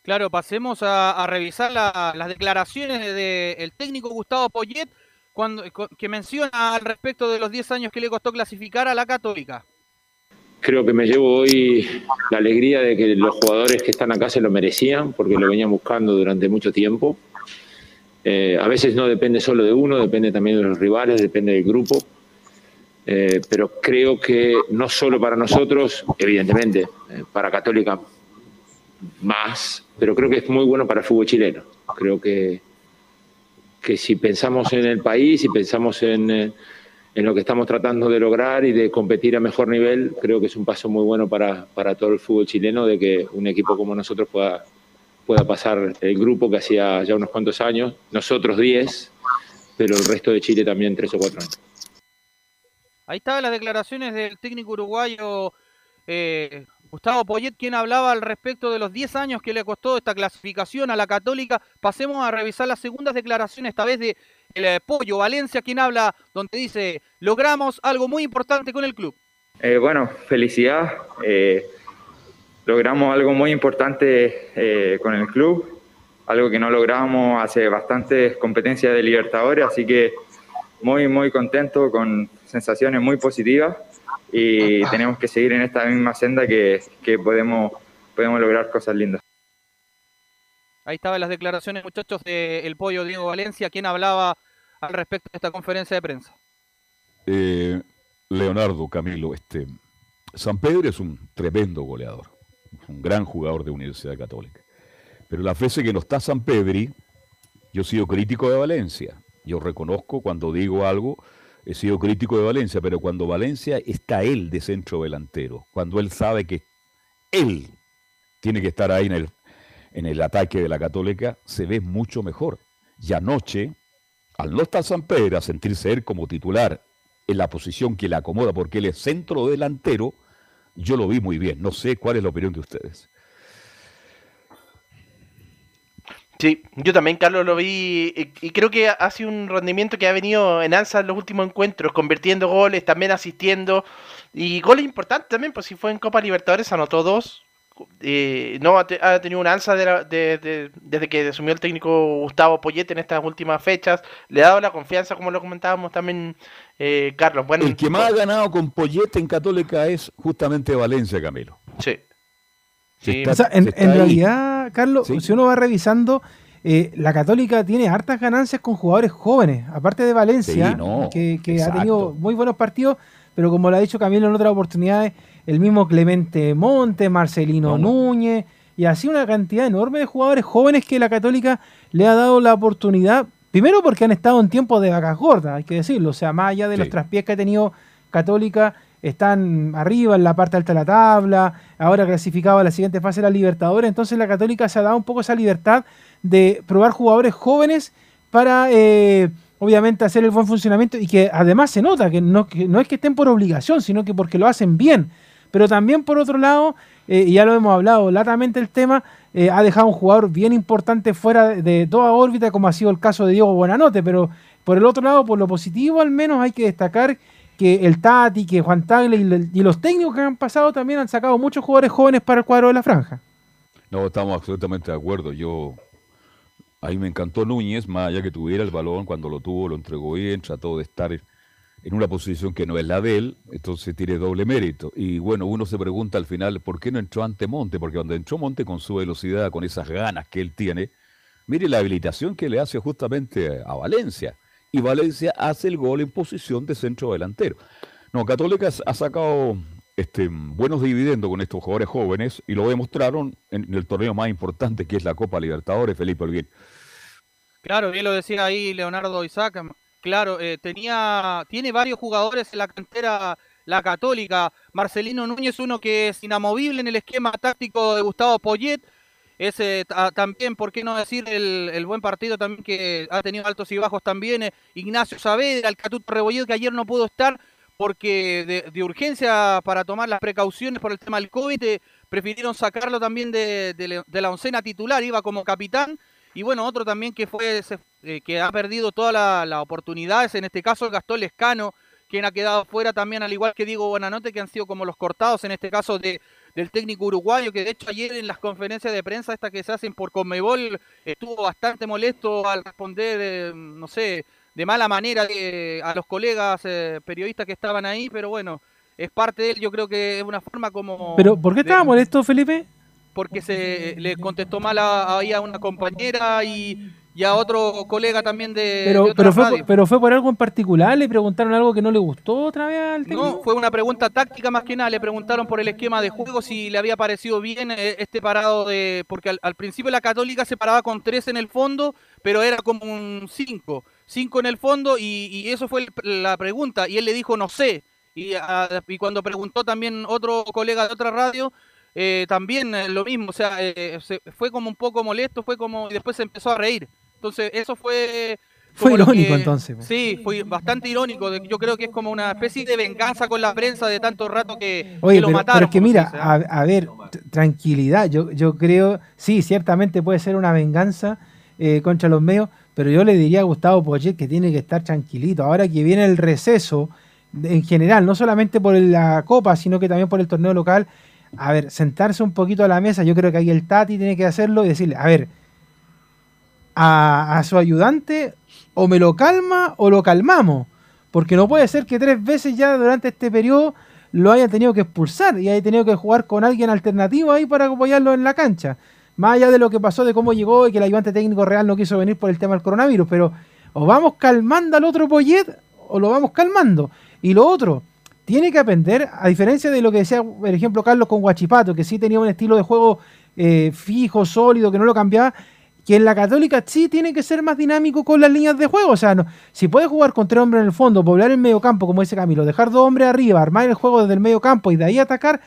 Claro, pasemos a, a revisar la- las declaraciones del técnico Gustavo Poyet cuando, que menciona al respecto de los 10 años que le costó clasificar a la Católica. Creo que me llevo hoy la alegría de que los jugadores que están acá se lo merecían, porque lo venían buscando durante mucho tiempo. Eh, a veces no depende solo de uno, depende también de los rivales, depende del grupo. Eh, pero creo que no solo para nosotros, evidentemente, eh, para Católica más, pero creo que es muy bueno para el fútbol chileno. Creo que, que si pensamos en el país, si pensamos en, en lo que estamos tratando de lograr y de competir a mejor nivel, creo que es un paso muy bueno para, para todo el fútbol chileno de que un equipo como nosotros pueda, pueda pasar el grupo que hacía ya unos cuantos años, nosotros 10, pero el resto de Chile también 3 o 4 años. Ahí estaban las declaraciones del técnico uruguayo eh, Gustavo Poyet, quien hablaba al respecto de los 10 años que le costó esta clasificación a la Católica. Pasemos a revisar las segundas declaraciones, esta vez de el eh, Pollo Valencia, quien habla, donde dice, logramos algo muy importante con el club. Eh, bueno, felicidad. eh, logramos algo muy importante con el club, algo que no logramos hace bastantes competencias de Libertadores, así que muy, muy contento, con sensaciones muy positivas y tenemos que seguir en esta misma senda que, que podemos, podemos lograr cosas lindas. Ahí estaban las declaraciones, muchachos, del Pollo Diego Valencia, quien hablaba al respecto de esta conferencia de prensa. Eh, Leonardo Camilo, este, San Pedro es un tremendo goleador, un gran jugador de Universidad Católica. Pero las veces que no está San Pedri, yo he sido crítico de Valencia. Yo reconozco cuando digo algo, he sido crítico de Valencia, pero cuando Valencia está él de centro delantero, cuando él sabe que él tiene que estar ahí en el, ataque de la Católica, se ve mucho mejor. Y anoche, al no estar San Pedro, a sentirse él como titular en la posición que le acomoda, porque él es centro delantero, yo lo vi muy bien. No sé cuál es la opinión de ustedes. Sí, yo también, Carlos, lo vi y, y creo que ha sido un rendimiento que ha venido en alza en los últimos encuentros, convirtiendo goles, también asistiendo. Y goles importantes también, pues si fue en Copa Libertadores, anotó dos. Eh, no ha, te- ha tenido una alza de la- de- de- desde que asumió el técnico Gustavo Poyete en estas últimas fechas. Le ha dado la confianza, como lo comentábamos también, eh, Carlos. Bueno, El que más ha ganado con Pollete en Católica es justamente Valencia, Camilo. Sí. Se o sea, en, realidad, Carlos, si uno va revisando, eh, la Católica tiene hartas ganancias con jugadores jóvenes, aparte de Valencia, Sí, no, que, que ha tenido muy buenos partidos, pero como lo ha dicho Camilo en otras oportunidades, el mismo Clemente Monte, Marcelino Núñez, y así una cantidad enorme de jugadores jóvenes que la Católica le ha dado la oportunidad, primero porque han estado en tiempos de vacas gordas, hay que decirlo, o sea, más allá de los traspiés que ha tenido Católica, están arriba en la parte alta de la tabla, ahora clasificado a la siguiente fase la Libertadores, entonces la Católica se ha dado un poco esa libertad de probar jugadores jóvenes para eh, obviamente hacer el buen funcionamiento y que además se nota que no, que no es que estén por obligación, sino que porque lo hacen bien. Pero también por otro lado, eh, y ya lo hemos hablado latamente el tema, eh, ha dejado un jugador bien importante fuera de toda órbita, como ha sido el caso de Diego Buenanote, pero por el otro lado, por lo positivo al menos hay que destacar que el Tati, que Juan Tagle y, los técnicos que han pasado también han sacado muchos jugadores jóvenes para el cuadro de la franja. No, estamos absolutamente de acuerdo. Yo, ahí me encantó Núñez, más allá que tuviera el balón, cuando lo tuvo, lo entregó bien, trató de estar en una posición que no es la de él, entonces tiene doble mérito. Y bueno, uno se pregunta al final, ¿por qué no entró ante Monte? Porque cuando entró Monte con su velocidad, con esas ganas que él tiene, mire la habilitación que le hace justamente a Valencia. Y Valencia hace el gol en posición de centro delantero. No, Católica ha sacado este, buenos dividendos con estos jugadores jóvenes y lo demostraron en el torneo más importante que es la Copa Libertadores, Felipe Olguín. Claro, bien lo decía ahí Leonardo Isaac. Claro, eh, tenía, tiene varios jugadores en la cantera, la Católica. Marcelino Núñez, uno que es inamovible en el esquema táctico de Gustavo Poyet. Es ta- también, ¿por qué no decir el, el buen partido también que ha tenido altos y bajos también? eh, Ignacio Saavedra, el Catuto Rebolledo, que ayer no pudo estar porque de, urgencia para tomar las precauciones por el tema del COVID, eh, prefirieron sacarlo también de, de la- oncena titular, iba como capitán. Y bueno, otro también que fue eh, que ha perdido todas las la oportunidades, en este caso el Gastón Lescano, quien ha quedado fuera también, al igual que Diego Buenanote, que han sido como los cortados, en este caso de, del técnico uruguayo, que de hecho ayer en las conferencias de prensa estas que se hacen por Conmebol, estuvo bastante molesto al responder, eh, no sé, de mala manera de- a los colegas eh, periodistas que estaban ahí, pero bueno, es parte de él, yo creo que es una forma como... Pero, ¿por qué de- estaba molesto, Felipe? porque se le contestó mal a, a una compañera y, y a otro colega también de, de Pero, otra pero, fue, radio. pero fue por algo en particular, le preguntaron algo que no le gustó otra vez al técnico. No, fue una pregunta táctica más que nada. Le preguntaron por el esquema de juego si le había parecido bien eh, este parado de. Porque al, al principio la Católica se paraba con tres en el fondo, pero era como un cinco. Cinco en el fondo y, y eso fue el- la pregunta. Y él le dijo no sé. Y, ah, y cuando preguntó también otro colega de otra radio, eh, también eh, lo mismo. O sea, eh, se- fue como un poco molesto, fue como. Y después se empezó a reír. Entonces, eso fue. Fue irónico, que- entonces. Sí, fue bastante irónico. Yo creo que es como una especie de venganza con la prensa de tanto rato que, Oye, que lo pero, mataron. pero es que mira, a, a ver, tranquilidad. Yo, yo creo, sí, ciertamente puede ser una venganza eh, contra los medios, pero yo le diría a Gustavo Poyet que tiene que estar tranquilito. Ahora que viene el receso, en general, no solamente por la Copa, sino que también por el torneo local, a ver, sentarse un poquito a la mesa. Yo creo que ahí el Tati tiene que hacerlo y decirle, a ver, a, a su ayudante o me lo calma o lo calmamos. Porque no puede ser que tres veces ya durante este periodo lo hayan tenido que expulsar y haya tenido que jugar con alguien alternativo ahí para apoyarlo en la cancha. Más allá de lo que pasó, de cómo llegó y que el ayudante técnico real no quiso venir por el tema del coronavirus, pero o vamos calmando al otro Poyet o lo vamos calmando. Y lo otro, tiene que aprender, a diferencia de lo que decía, por ejemplo, Carlos con Guachipato, que sí tenía un estilo de juego eh, fijo, sólido, que no lo cambiaba, que en la Católica sí tiene que ser más dinámico con las líneas de juego. O sea, no, si puede jugar con tres hombres en el fondo, poblar el medio campo, como dice Camilo, dejar dos hombres arriba, armar el juego desde el medio campo y de ahí atacar,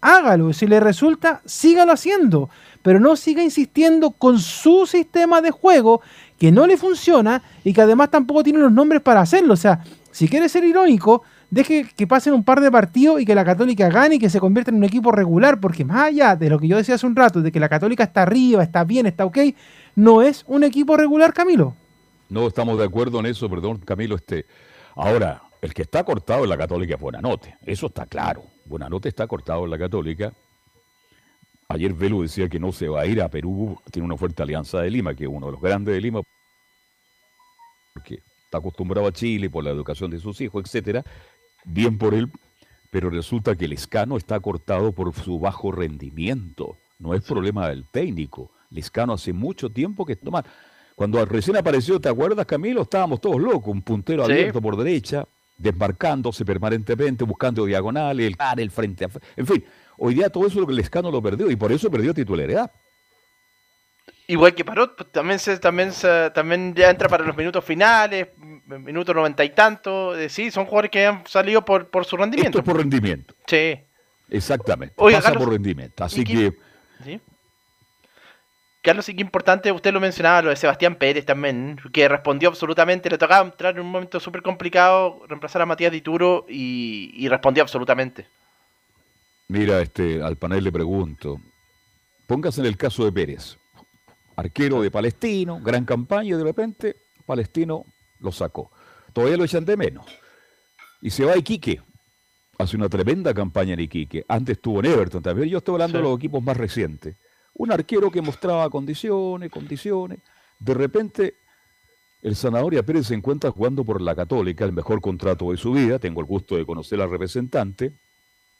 hágalo. Si le resulta, sígalo haciendo. Pero no siga insistiendo con su sistema de juego que no le funciona y que además tampoco tiene los nombres para hacerlo. O sea, si quiere ser irónico, deje que pasen un par de partidos y que la Católica gane y que se convierta en un equipo regular, porque más allá de lo que yo decía hace un rato, de que la Católica está arriba, está bien, está ok, no es un equipo regular, Camilo. No estamos de acuerdo en eso, perdón, Camilo. Este. Ahora, el que está cortado en la Católica es Buenanote, eso está claro. Buenanote está cortado en la Católica. Ayer Velo decía que no se va a ir a Perú, tiene una fuerte alianza de Lima, que es uno de los grandes de Lima, porque está acostumbrado a Chile por la educación de sus hijos, etcétera. Bien por él, pero resulta que el escano está cortado por su bajo rendimiento. No es problema del técnico. Lescano hace mucho tiempo que toma. Cuando recién apareció, ¿te acuerdas, Camilo? Estábamos todos locos, un puntero Sí. abierto por derecha, desmarcándose permanentemente, buscando diagonales, el cara, el frente a En fin, hoy día todo eso el Lescano lo perdió y por eso perdió titularidad. Igual que Parot, pues, también se, también se- también ya entra para los minutos finales, minutos noventa y tanto. eh, sí, son jugadores que han salido por, por su rendimiento. Esto es por rendimiento. Sí. Exactamente. Oiga, Pasa Carlos, por rendimiento. Así ¿y qué- que ¿Sí? Carlos, sí que importante, usted lo mencionaba, lo de Sebastián Pérez también, que respondió absolutamente, le tocaba entrar en un momento súper complicado, reemplazar a Matías Dituro y, y respondió absolutamente. Mira, este, al panel le pregunto, póngase en el caso de Pérez, arquero de Palestino, gran campaña y de repente Palestino lo sacó. Todavía lo echan de menos. Y se va a Iquique. Hace una tremenda campaña en Iquique. Antes estuvo en Everton también. Yo estoy hablando Sí. de los equipos más recientes. Un arquero que mostraba condiciones, condiciones. De repente, el Zanahoria Pérez se encuentra jugando por la Católica, el mejor contrato de su vida. Tengo el gusto de conocer al representante.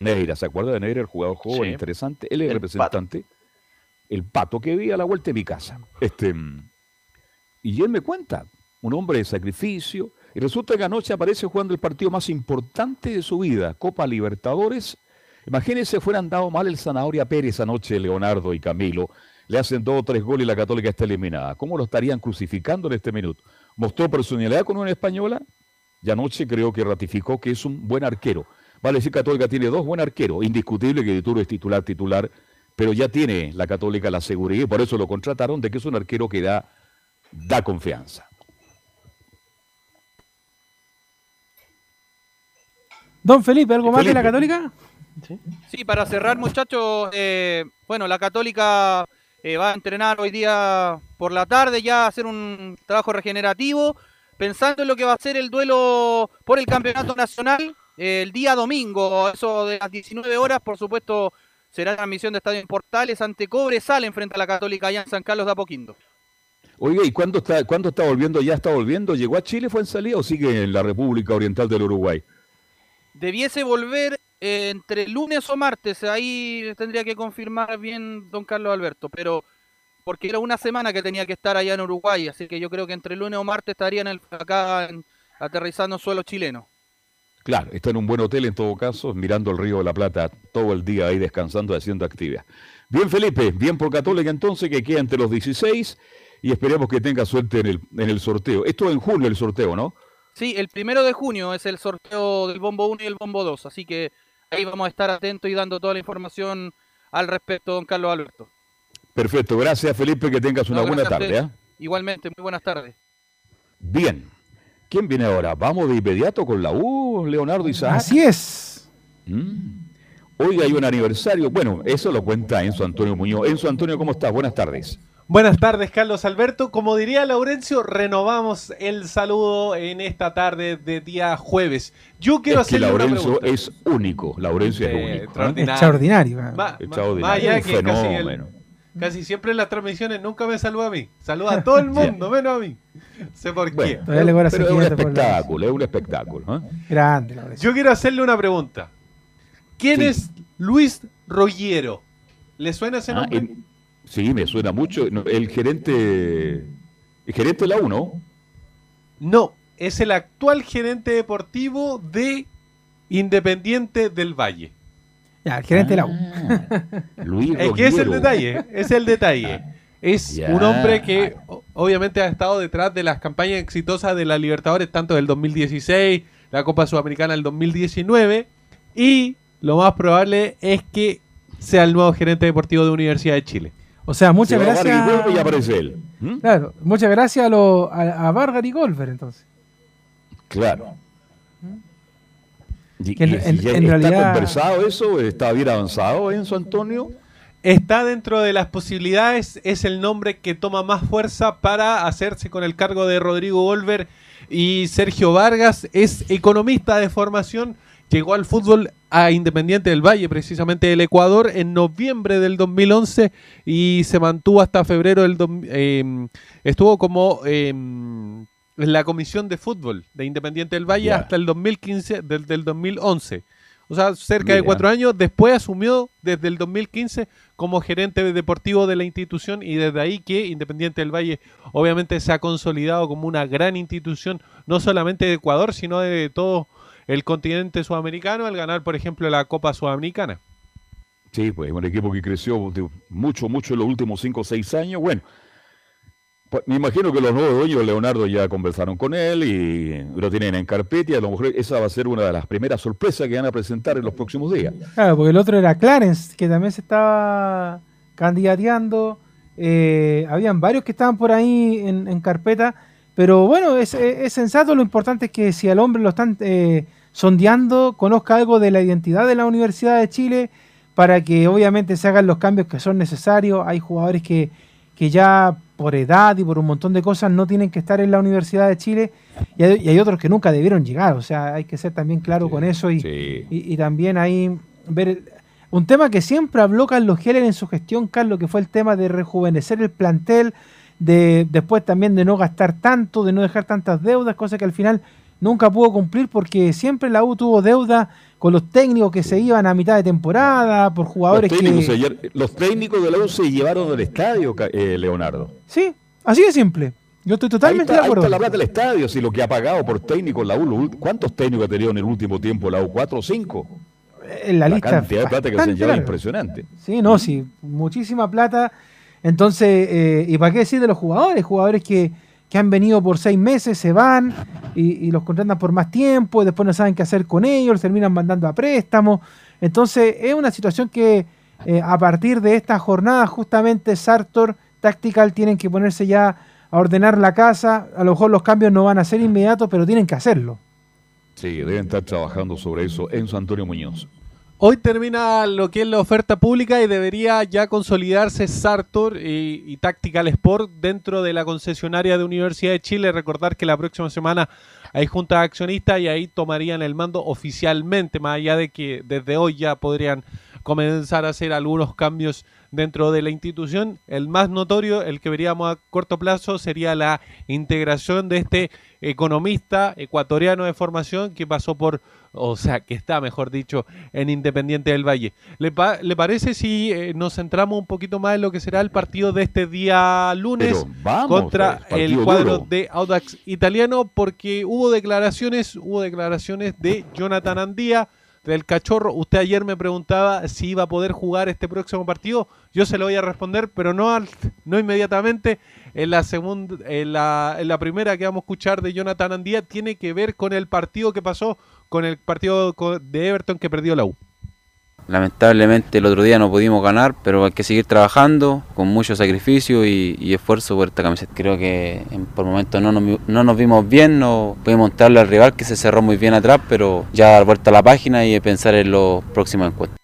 Neira, ¿se acuerda de Neira, el jugador joven, Sí. interesante? Él es El representante. El pato que vi a la vuelta de mi casa. Este, y él me cuenta, un hombre de sacrificio. Y resulta que anoche aparece jugando el partido más importante de su vida, Copa Libertadores. Imagínense, fueran dado mal el Zanahoria Pérez anoche, Leonardo y Camilo. Le hacen dos o tres goles y la Católica está eliminada. ¿Cómo lo estarían crucificando en este minuto? Mostró personalidad con una española y anoche creo que ratificó que es un buen arquero. Vale decir, Católica tiene dos buen arqueros. Indiscutible que Dituro es titular, titular, pero ya tiene la Católica la seguridad y por eso lo contrataron de que es un arquero que da, da confianza. Don Felipe, ¿algo más de la. Católica? Sí, para cerrar, muchachos, eh, bueno, la Católica eh, va a entrenar hoy día por la tarde, ya a hacer un trabajo regenerativo, pensando en lo que va a ser el duelo por el campeonato nacional eh, el día domingo, eso de las 19 horas, por supuesto, será transmisión de Estadio en Portales ante Cobre, salen frente a la Católica allá en San Carlos de Apoquindo. Oiga, ¿y cuándo está, cuándo está volviendo? ¿Ya está volviendo? ¿Llegó a Chile? ¿Fue en salida o sigue en la República Oriental del Uruguay? Debiese volver eh, entre lunes o martes, ahí tendría que confirmar bien don Carlos Alberto, pero porque era una semana que tenía que estar allá en Uruguay, así que yo creo que entre lunes o martes estaría en el, acá en- aterrizando en suelo chileno. Claro, está en un buen hotel en todo caso, mirando el río de la Plata todo el día ahí descansando, haciendo actividad. Bien, Felipe, bien por Católica entonces, que queda entre los 16 y esperemos que tenga suerte en el, en el sorteo. Esto es en junio el sorteo, ¿no? Sí, el primero de junio es el sorteo del Bombo 1 y el Bombo 2, así que ahí vamos a estar atentos y dando toda la información al respecto, don Carlos Alberto. Perfecto, gracias Felipe, que tengas una No, buena tarde. ¿ah? Igualmente, muy buenas tardes. Bien, ¿quién viene ahora? Vamos de inmediato con la U, Leonardo Isaac. Así es. Mm. Hoy hay un aniversario, bueno, eso lo cuenta Enzo Antonio Muñoz. Enzo Antonio, ¿cómo estás? Buenas tardes. Buenas tardes, Carlos Alberto. Como diría Laurencio, renovamos el saludo en esta tarde de día jueves. Yo quiero es que hacerle una Laurencio pregunta. es único, Laurencio es único. ¿eh? extraordinario. Extraordinario. Ma- Extraordinario, un que casi, el- casi siempre en las transmisiones nunca me saluda a mí. Saluda a todo el mundo, menos a mí. Sé por qué. Bueno, pero es un espectáculo, es un espectáculo. ¿eh? Grande, Laurencio. Yo quiero hacerle una pregunta. ¿Quién Sí. es Luis Rollero? ¿Le suena ese Ah, nombre? el- sí, me suena mucho. El gerente, el gerente de la U, ¿no? No, es el actual gerente deportivo de Independiente del Valle. Ya, el gerente de la U. Luis Es que es el detalle, es el detalle. Es Ya. un hombre que obviamente ha estado detrás de las campañas exitosas de la Libertadores, tanto del 2016, la Copa Sudamericana del 2019, y lo más probable es que sea el nuevo gerente deportivo de Universidad de Chile. O sea, muchas Se gracias. Y aparece él. ¿Mm? Claro, muchas gracias a, lo, a, a Vargas y Golfer, entonces. Claro. Y- en- y- en- y ya en ¿Está realidad- conversado eso? ¿Está bien avanzado Enzo Antonio? Está dentro de las posibilidades, es el nombre que toma más fuerza para hacerse con el cargo de Rodrigo Golver y Sergio Vargas es economista de formación, llegó al fútbol a Independiente del Valle, precisamente del Ecuador, en noviembre del 2011 y se mantuvo hasta febrero del... eh, estuvo como... eh, en la comisión de fútbol de Independiente del Valle hasta el 2015, del, del 2011. O sea, cerca de cuatro años. Después asumió desde el 2015 como gerente deportivo de la institución y desde ahí que Independiente del Valle obviamente se ha consolidado como una gran institución, no solamente de Ecuador, sino de todo el continente sudamericano al ganar, por ejemplo, la Copa Sudamericana. Sí, pues un equipo que creció mucho, mucho en los últimos 5 o 6 años. Bueno, pues, me imagino que los nuevos dueños, Leonardo, ya conversaron con él y lo tienen en carpeta y a lo mejor esa va a ser una de las primeras sorpresas que van a presentar en los próximos días. Claro, porque el otro era Clarence, que también se estaba candidateando. eh, habían varios que estaban por ahí en, en carpeta. Pero bueno, es, es- es sensato. Lo importante es que si al hombre lo están eh, sondeando, conozca algo de la identidad de la Universidad de Chile para que obviamente se hagan los cambios que son necesarios. Hay jugadores que, que ya por edad y por un montón de cosas no tienen que estar en la Universidad de Chile y hay, y hay otros que nunca debieron llegar. O sea, hay que ser también claro con eso y, y, y también ahí ver el- un tema que siempre habló Carlos Heller en su gestión, Carlos, que fue el tema de rejuvenecer el plantel, de después también de no gastar tanto, de no dejar tantas deudas, cosa que al final nunca pudo cumplir porque siempre la U tuvo deuda con los técnicos que se iban a mitad de temporada, por jugadores Los técnicos, que... los técnicos de la U se llevaron del estadio, eh, Leonardo. Sí, así de simple. Yo estoy totalmente está, de acuerdo. Ahí está la plata del estadio, si lo que ha pagado por técnicos la U, ¿cuántos técnicos ha tenido en el último tiempo la U? ¿Cuatro o cinco? En la, lista cantidad de plata que se llevado es impresionante. Sí, no, sí, muchísima plata. Entonces, eh, ¿y para qué decir de los jugadores? Jugadores que, que han venido por seis meses, se van y, los contratan por más tiempo, y después no saben qué hacer con ellos, los terminan mandando a préstamo. Entonces, es una situación que eh, a partir de esta jornada, justamente Sartor, Tactical, tienen que ponerse ya a ordenar la casa. A lo mejor los cambios no van a ser inmediatos, pero tienen que hacerlo. Sí, deben estar trabajando sobre eso en San Antonio Muñoz. Hoy termina lo que es la oferta pública y debería ya consolidarse Sartor y, Tactical Sport dentro de la concesionaria de Universidad de Chile. Recordar que la próxima semana hay junta de accionistas y ahí tomarían el mando oficialmente, más allá de que desde hoy ya podrían comenzar a hacer algunos cambios dentro de la institución. El más notorio, el que veríamos a corto plazo, sería la integración de este economista ecuatoriano de formación que pasó por, o sea, que está, mejor dicho, en Independiente del Valle. ¿Le, pa- le parece si eh, nos centramos un poquito más en lo que será el partido de este día lunes vamos, contra pues, el cuadro duro. de Audax italiano? Porque hubo declaraciones, hubo declaraciones de Jonathan Andía del Cachorro. Usted ayer me preguntaba si iba a poder jugar este próximo partido. Yo se lo voy a responder, pero no, al- no inmediatamente. En la segunda, en la, en la primera que vamos a escuchar de Jonathan Andía tiene que ver con el partido que pasó, con el partido de Everton que perdió la U. Lamentablemente el otro día no pudimos ganar, pero hay que seguir trabajando con mucho sacrificio y, y esfuerzo por esta camiseta. Creo que en- por momentos no nos, no nos vimos bien, no pudimos mostrarle al rival que se cerró muy bien atrás, pero ya dar vuelta a la página y pensar en los próximos encuentros.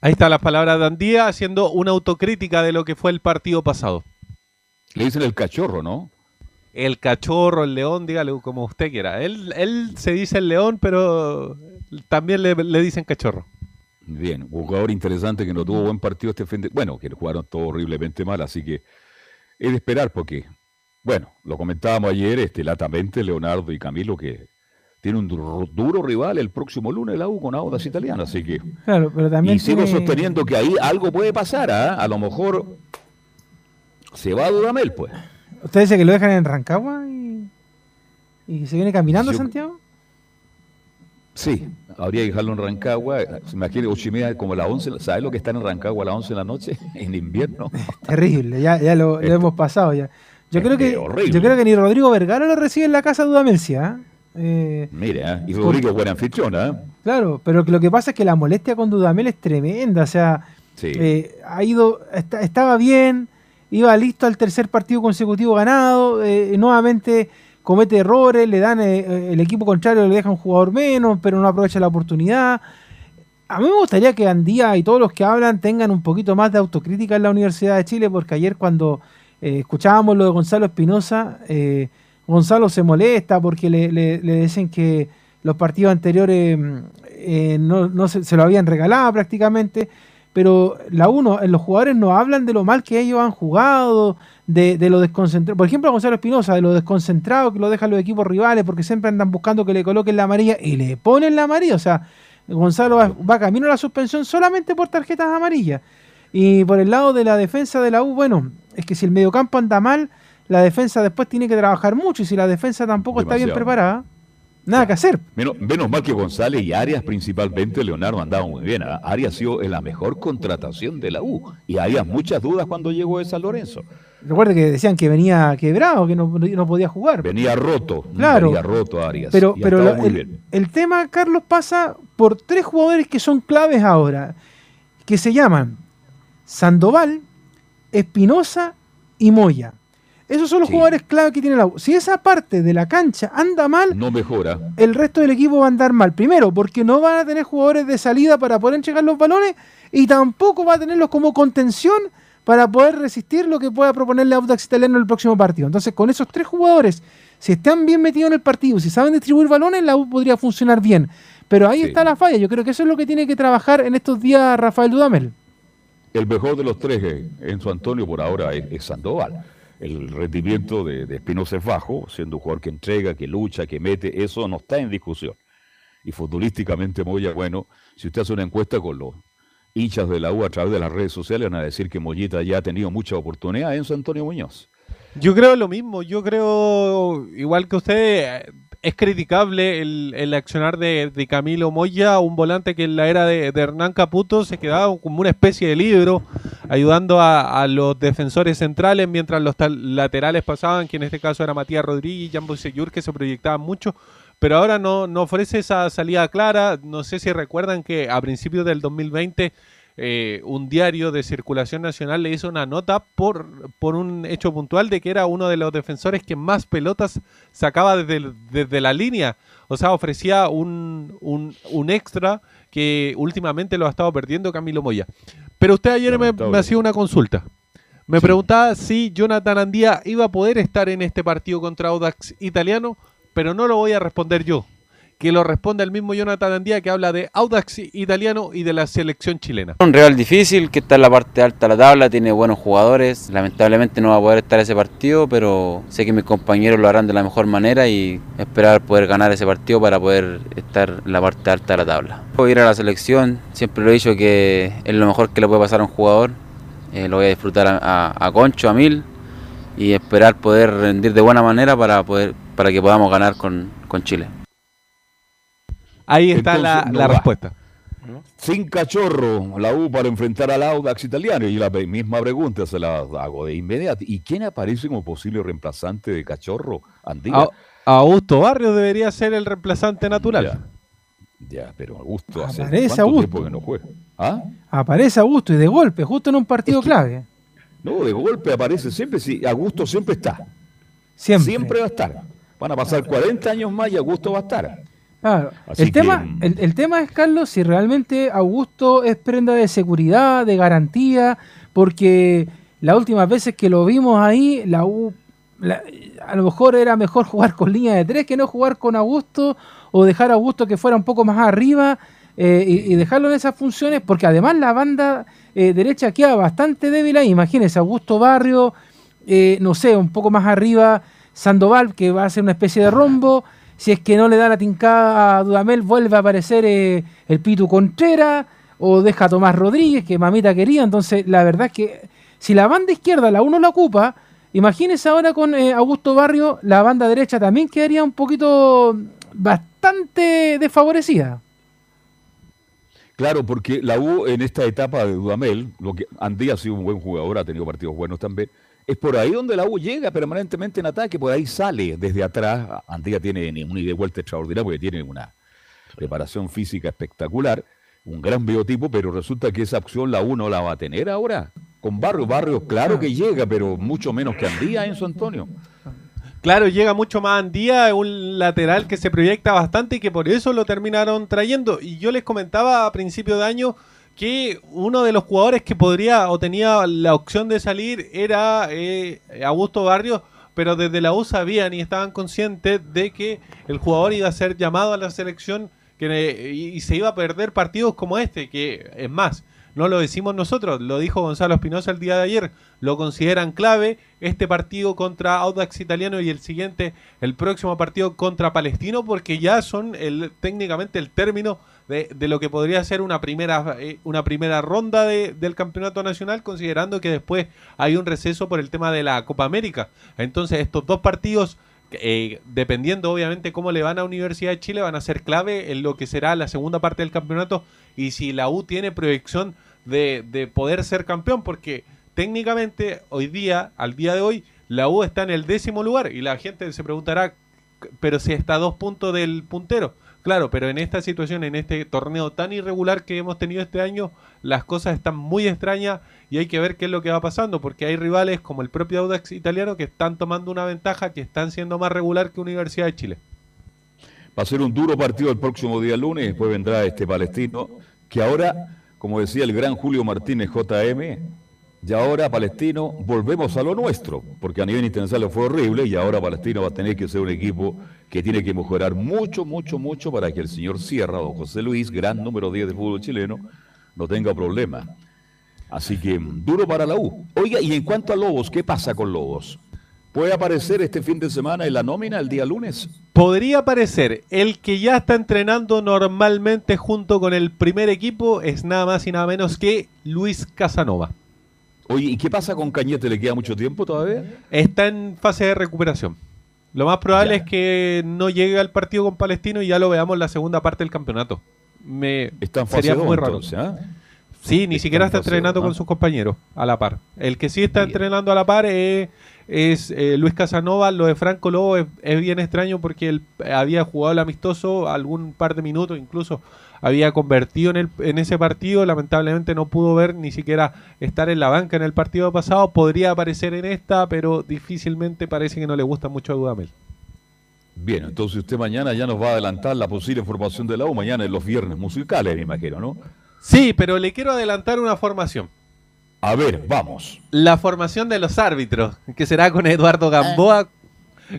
Ahí están las palabras de Andía haciendo una autocrítica de lo que fue el partido pasado. Le dicen el cachorro, ¿no? El cachorro, el león, dígale como usted quiera. Él, él se dice el león, pero también le, le dicen cachorro. Bien, un jugador interesante que no tuvo buen partido este fin de... Bueno, que jugaron todo horriblemente mal, así que es de esperar porque, bueno, lo comentábamos ayer, este, latamente Leonardo y Camilo, que tiene un duro, duro rival el próximo lunes la U con Audas Italiana, así que... Claro, pero también y sigo tiene- sosteniendo que ahí algo puede pasar, ¿ah? A lo mejor se va a Dudamel, pues. ¿Usted dice que lo dejan en Rancagua y, y se viene caminando a Yo- Santiago? Sí, habría que dejarlo en Rancagua. Se imagina ocho y media como las 11. ¿Sabes lo que está en Rancagua a las 11 de la noche? En invierno. Terrible, ya, ya lo, lo hemos pasado ya. Yo creo que horrible. yo creo que ni Rodrigo Vergara lo recibe en la casa de Dudamel, ¿sí, ah? Eh, Mira, y Rodrigo buena anfitriona. ¿eh? Claro, pero lo que pasa es que la molestia con Dudamel es tremenda. O sea, Sí. eh, ha ido, está- estaba bien, iba listo al tercer partido consecutivo ganado, eh, nuevamente comete errores, le dan eh, eh, el equipo contrario le deja un jugador menos, pero no aprovecha la oportunidad. A mí me gustaría que Andía y todos los que hablan tengan un poquito más de autocrítica en la Universidad de Chile, porque ayer cuando escuchábamos lo de Gonzalo Espinosa, Gonzalo se molesta porque le, dicen que los partidos anteriores mm, no, se lo habían regalado prácticamente, pero la uno, los jugadores no hablan de lo mal que ellos han jugado, de, de lo desconcentrado. Por ejemplo, a Gonzalo Espinosa, de lo desconcentrado que lo dejan los equipos rivales porque siempre andan buscando que le coloquen la amarilla y le ponen la amarilla. O sea, Gonzalo va, va camino a la suspensión solamente por tarjetas amarillas. Y por el lado de la defensa de la U, bueno, es que si el mediocampo anda mal, la defensa después tiene que trabajar mucho. Y si la defensa tampoco está bien preparada, nada que hacer. Menos, menos mal que González y Arias, principalmente Leonardo, andaban muy bien. ¿ah? Arias ha sido la mejor contratación de la U. Y había muchas dudas cuando llegó de San Lorenzo. Recuerde que decían que venía quebrado, que no, no podía jugar. Venía roto. Claro. Venía roto Arias. Pero, lo- el, el tema, Carlos, pasa por tres jugadores que son claves ahora, que se llaman Sandoval, Espinosa y Moya. Esos son los jugadores clave que tiene la U. Si esa parte de la cancha anda mal, No mejora. el resto del equipo va a andar mal. Primero, porque no van a tener jugadores de salida para poder entregar los balones y tampoco va a tenerlos como contención para poder resistir lo que pueda proponerle Audax Italiano en el próximo partido. Entonces, con esos tres jugadores, si están bien metidos en el partido, si saben distribuir balones, la U podría funcionar bien. Pero ahí está la falla. Yo creo que eso es lo que tiene que trabajar en estos días Rafael Dudamel. El mejor de los tres eh, en su Antonio por ahora es Sandoval. El rendimiento de, de Espinosa es bajo, siendo un jugador que entrega, que lucha, que mete, eso no está en discusión. Y futbolísticamente Moya, bueno, si usted hace una encuesta con los hinchas de la U a través de las redes sociales, van a decir que Mollita ya ha tenido mucha oportunidad en San Antonio Muñoz. Yo creo lo mismo, yo creo, igual que usted, es criticable el, el accionar de, de Camilo Moya, un volante que en la era de, Hernán Caputo se quedaba como una especie de libro, ayudando a, los defensores centrales mientras los laterales pasaban, que en este caso era Matías Rodríguez y Jambo Seyur, que se proyectaban mucho, pero ahora no, no ofrece esa salida clara. No sé si recuerdan que a principios del 2020 eh, un diario de circulación nacional le hizo una nota por, por un hecho puntual de que era uno de los defensores que más pelotas sacaba desde, desde la línea. O sea, ofrecía un, un, un extra que últimamente lo ha estado perdiendo Camilo Moya. Pero usted ayer me, me hacía una consulta. Me preguntaba si Jonathan Andía iba a poder estar en este partido contra Audax Italiano, pero no lo voy a responder yo. Que lo responda el mismo Jonathan Andía que habla de Audax Italiano y de la selección chilena. Un rival difícil que está en la parte alta de la tabla, tiene buenos jugadores. Lamentablemente no va a poder estar ese partido, pero sé que mis compañeros lo harán de la mejor manera y esperar poder ganar ese partido para poder estar en la parte alta de la tabla. Voy a ir a la selección, siempre lo he dicho que es lo mejor que le puede pasar a un jugador. Eh, lo voy a disfrutar a, a- a Concho, a Mil y esperar poder rendir de buena manera para, poder, para que podamos ganar con, con Chile. Ahí está la, Entonces, la respuesta. Sin cachorro, la U para enfrentar al Audax italiano. Y la misma pregunta se la hago de inmediato. ¿Y quién aparece como posible reemplazante de cachorro? Andía. A- Augusto Barrios debería ser el reemplazante natural. Ya, pero Augusto hace Aparece cuánto Augusto. tiempo que no juega. ¿Ah? Aparece Augusto y de golpe, justo en un partido clave. No, de golpe aparece siempre. Sí, Augusto siempre está. Siempre. va a estar. Van a pasar 40 años más y Augusto va a estar. Claro. Así El, que, tema, mm. el, el tema es, Carlos, si realmente Augusto es prenda de seguridad, de garantía, porque las últimas veces que lo vimos ahí, la U, la- a lo mejor era mejor jugar con línea de tres que no jugar con Augusto, o dejar a Augusto que fuera un poco más arriba eh, y, y dejarlo en esas funciones, porque además la banda eh, derecha queda bastante débil ahí. Imagínense, Augusto Barrio, eh, no sé, un poco más arriba, Sandoval, que va a ser una especie de rombo. Si es que no le da la tincada a Dudamel, vuelve a aparecer eh, el Pitu Contreras o deja a Tomás Rodríguez, que mamita quería. Entonces, la verdad es que si la banda izquierda la uno la ocupa, imagínense ahora con eh, Augusto Barrio, la banda derecha también quedaría un poquito bastante desfavorecida. Claro, porque la U en esta etapa de Dudamel, lo que Andía ha sido un buen jugador, ha tenido partidos buenos también, es por ahí donde la U llega permanentemente en ataque, por ahí sale desde atrás. Andía tiene una ida y vuelta extraordinaria porque tiene una preparación física espectacular, un gran biotipo, pero resulta que esa opción la U no la va a tener ahora. Con Barrio, Barrio, claro que llega, pero mucho menos que Andía en su Antonio. Claro, llega mucho más Andía, un lateral que se proyecta bastante y que por eso lo terminaron trayendo. Y yo les comentaba a principio de año que uno de los jugadores que podría o tenía la opción de salir era eh, Augusto Barrios, pero desde la U sabían y estaban conscientes de que el jugador iba a ser llamado a la selección que, y se iba a perder partidos como este, que es más, no lo decimos nosotros, lo dijo Gonzalo Espinosa el día de ayer, lo consideran clave este partido contra Audax Italiano y el siguiente, el próximo partido contra Palestino, porque ya son el, técnicamente el término de, lo que podría ser una primera, eh, una primera ronda del campeonato nacional, considerando que después hay un receso por el tema de la Copa América. Entonces estos dos partidos eh, dependiendo obviamente cómo le van a Universidad de Chile, van a ser clave en lo que será la segunda parte del campeonato y si la U tiene proyección de, poder ser campeón, porque técnicamente hoy día, al día de hoy, la U está en el décimo lugar y la gente se preguntará, pero si está a dos puntos del puntero. Claro, pero en esta situación, en este torneo tan irregular que hemos tenido este año, las cosas están muy extrañas y hay que ver qué es lo que va pasando, porque hay rivales como el propio Audax italiano que están tomando una ventaja, que están siendo más regular que Universidad de Chile. Va a ser un duro partido el próximo día lunes, después vendrá este palestino, que ahora como decía el gran Julio Martínez JM, y ahora Palestino volvemos a lo nuestro, porque a nivel internacional fue horrible y ahora Palestino va a tener que ser un equipo que tiene que mejorar mucho, mucho, mucho para que el señor Sierra, don José Luis, gran número 10 del fútbol chileno, no tenga problema. Así que duro para la U. Oiga, y en cuanto a Lobos, ¿qué pasa con Lobos? ¿Puede aparecer este fin de semana en la nómina el día lunes? Podría aparecer. El que ya está entrenando normalmente junto con el primer equipo es nada más y nada menos que Luis Casanova. Oye, ¿y qué pasa con Cañete? ¿Le queda mucho tiempo todavía? Está en fase de recuperación. Lo más probable es que no llegue al partido con Palestino y ya lo veamos en la segunda parte del campeonato. Me está en fase sería muy raro. ¿ah? Sí, ni siquiera está entrenando con sus compañeros a la par. El que sí está entrenando a la par es es eh, Luis Casanova. Lo de Franco Lobo es, bien extraño porque él había jugado el amistoso algún par de minutos, incluso había convertido en, el, en ese partido. Lamentablemente no pudo ver ni siquiera estar en la banca en el partido pasado. Podría aparecer en esta, pero difícilmente parece que no le gusta mucho a Dudamel. Bien, entonces usted mañana ya nos va a adelantar la posible formación de la U, mañana en los viernes musicales, me imagino, ¿no? Sí, pero le quiero adelantar una formación. A ver, vamos. La formación de los árbitros, que será con Eduardo Gamboa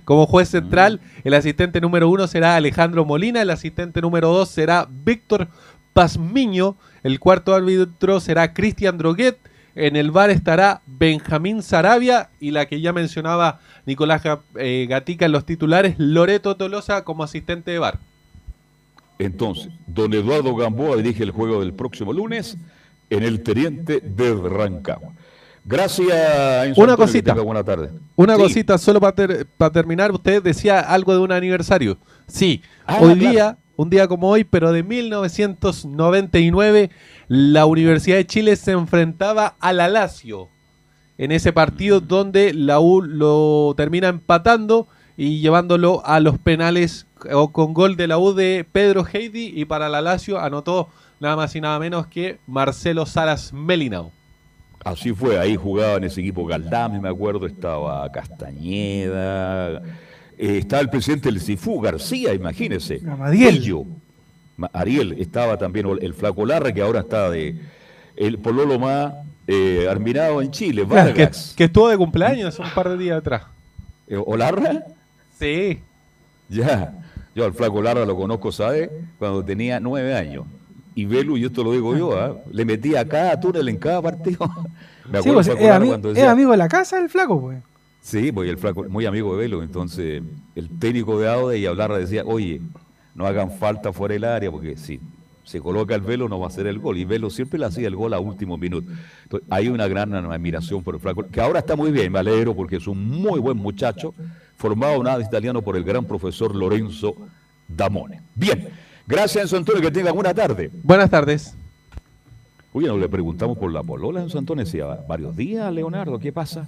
como juez central. El asistente número uno será Alejandro Molina. El asistente número dos será Víctor Pazmiño. El cuarto árbitro será Cristian Droguet. En el bar estará Benjamín Sarabia y la que ya mencionaba Nicolás eh, Gatica en los titulares, Loreto Tolosa como asistente de bar. Entonces, don Eduardo Gamboa dirige el juego del próximo lunes en el Teniente de Rancagua. Gracias. Una cosita. Buena tarde. Una cosita, solo para terminar, usted decía algo de un aniversario. Sí, ah, hoy día, un día como hoy, pero de 1999, la Universidad de Chile se enfrentaba a la Lazio en ese partido donde la U lo termina empatando y llevándolo a los penales con gol de la U de Pedro Heidi y para la Lazio anotó nada más y nada menos que Marcelo Salas Melinao. Así fue, ahí jugaba en ese equipo Galdame, me acuerdo, estaba Castañeda, eh, estaba el presidente del Cifú, García, imagínese. Ariel. Ariel, estaba también el Flaco Larra, que ahora está de el Pololo más eh, arminado en Chile, que, que, estuvo de cumpleaños un par de días atrás. Eh, ¿Olarra? Sí. Ya, yo al Flaco Larra lo conozco, ¿sabe? Cuando tenía nueve años y Velu, y esto lo digo yo, ¿ah? le metía cada túnel en cada partido. Me acuerdo sí, pues, es, amigo de la casa el flaco, pues. Sí, pues el flaco, muy amigo de Velo. Entonces, el técnico de Aude y hablar decía, oye, no hagan falta fuera del área, porque si se coloca el Velo no va a ser el gol. Y Velo siempre le hacía el gol a último minuto. Entonces, hay una gran admiración por el flaco, que ahora está muy bien, me alegro, porque es un muy buen muchacho, formado nada italiano por el gran profesor Lorenzo Damone. Bien. Gracias, en Antonio, que tenga buena tarde. Buenas tardes. Oye, nos le preguntamos por la polola en Antonio, decía varios días, Leonardo, ¿qué pasa?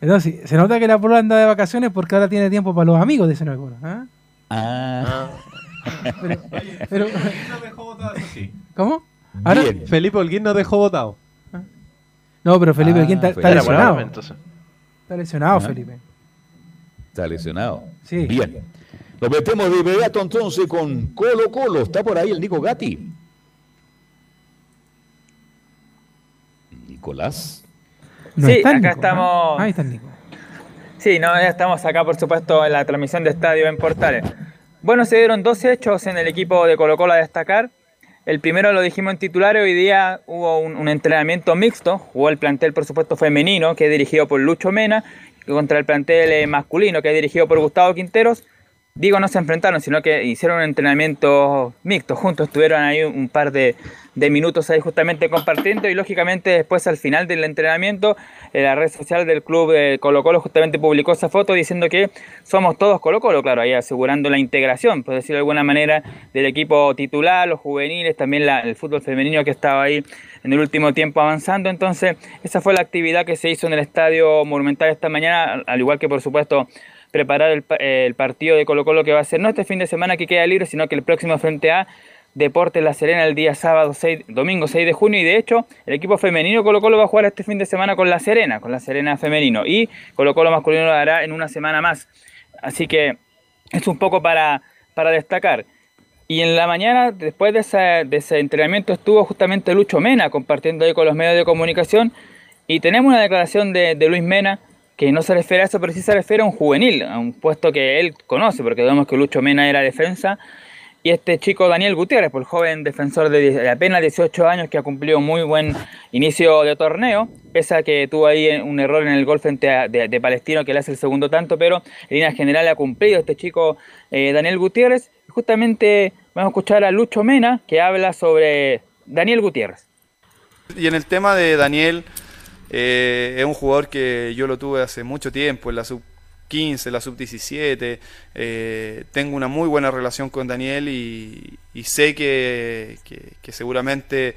Entonces, se nota que la polola anda de vacaciones porque ahora tiene tiempo para los amigos, dicen algunos. ¿ah? Ah. Pero- pero- ¿Cómo? Bien. Felipe Holguín nos dejó votado. No, pero Felipe Ah, Holguín está, fue- está lesionado. Está lesionado, Ah. Felipe. Está lesionado. Sí. Bien. Nos metemos de inmediato entonces con Colo Colo. ¿Está por ahí el Nico Gatti? Nicolás. No sí, acá Nico, estamos. Ahí está el Nico. Sí, no, ya estamos acá, por supuesto, en la transmisión de estadio en Portales. Bueno, se dieron dos hechos en el equipo de Colo Colo a destacar. El primero lo dijimos en titulares, hoy día hubo un, un entrenamiento mixto, jugó el plantel, por supuesto, femenino, que es dirigido por Lucho Mena, contra el plantel eh, masculino, que es dirigido por Gustavo Quinteros. Digo, no se enfrentaron, sino que hicieron un entrenamiento mixto, juntos estuvieron ahí un, par de, minutos ahí justamente compartiendo y lógicamente después al final del entrenamiento en la red social del club Colo Colo justamente publicó esa foto diciendo que somos todos Colo Colo, claro, ahí asegurando la integración, por decirlo de alguna manera, del equipo titular, los juveniles, también el fútbol femenino que estaba ahí en el último tiempo avanzando. Entonces, esa fue la actividad que se hizo en el Estadio Monumental esta mañana, al igual que por supuesto preparar el, pa- el partido de Colo Colo que va a ser no este fin de semana que queda libre, sino que el próximo frente a Deportes La Serena el día sábado 6, domingo 6 de junio y de hecho el equipo femenino Colo Colo va a jugar este fin de semana con La Serena, con La Serena femenino y Colo Colo masculino lo hará en una semana más. Así que es un poco para, para destacar. Y en la mañana, después de, ese entrenamiento, estuvo justamente Lucho Mena compartiendo ahí con los medios de comunicación. Y tenemos una declaración de, de Luis Mena que no se refiere a eso, pero sí se refiere a un juvenil, a un puesto que él conoce, porque vemos que Lucho Mena era defensa. Y este chico Daniel Gutiérrez, por el joven defensor de, apenas 18 años que ha cumplido muy buen inicio de torneo, pese a que tuvo ahí un error en el gol frente a de, de Palestino que le hace el segundo tanto, pero en línea general ha cumplido este chico eh, Daniel Gutiérrez. Justamente vamos a escuchar a Lucho Mena que habla sobre Daniel Gutiérrez. Y en el tema de Daniel, eh, es un jugador que yo lo tuve hace mucho tiempo, en la sub 15, la sub 17. eh, tengo una muy buena relación con Daniel y, sé que, seguramente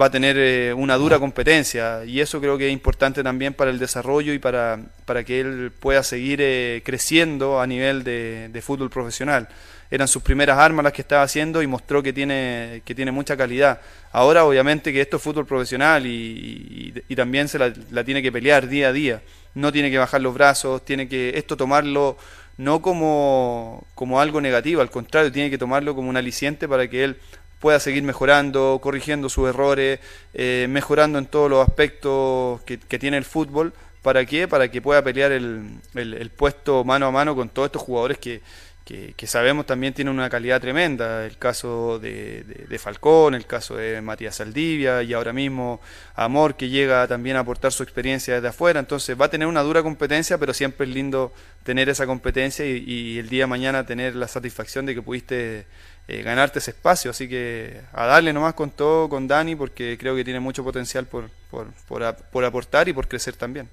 va a tener eh, una dura competencia y eso creo que es importante también para el desarrollo y para, para que él pueda seguir eh, creciendo a nivel de fútbol profesional. Eran sus primeras armas las que estaba haciendo y mostró que tiene, que tiene mucha calidad. Ahora obviamente que esto es fútbol profesional y, y- también se la, la tiene que pelear día a día. No tiene que bajar los brazos, tiene que esto tomarlo no como, como algo negativo, al contrario, tiene que tomarlo como un aliciente para que él pueda seguir mejorando, corrigiendo sus errores, eh, mejorando en todos los aspectos que, que tiene el fútbol. ¿Para qué? Para que pueda pelear el, el- el puesto mano a mano con todos estos jugadores que, que, que sabemos también tienen una calidad tremenda. El caso de, de- Falcón, el caso de Matías Saldivia y ahora mismo Amor que llega también a aportar su experiencia desde afuera. Entonces va a tener una dura competencia, pero siempre es lindo tener esa competencia y, el día de mañana tener la satisfacción de que pudiste eh, ganarte ese espacio. Así que a darle nomás con todo, con Dani, porque creo que tiene mucho potencial por, por, por, por aportar y por crecer también.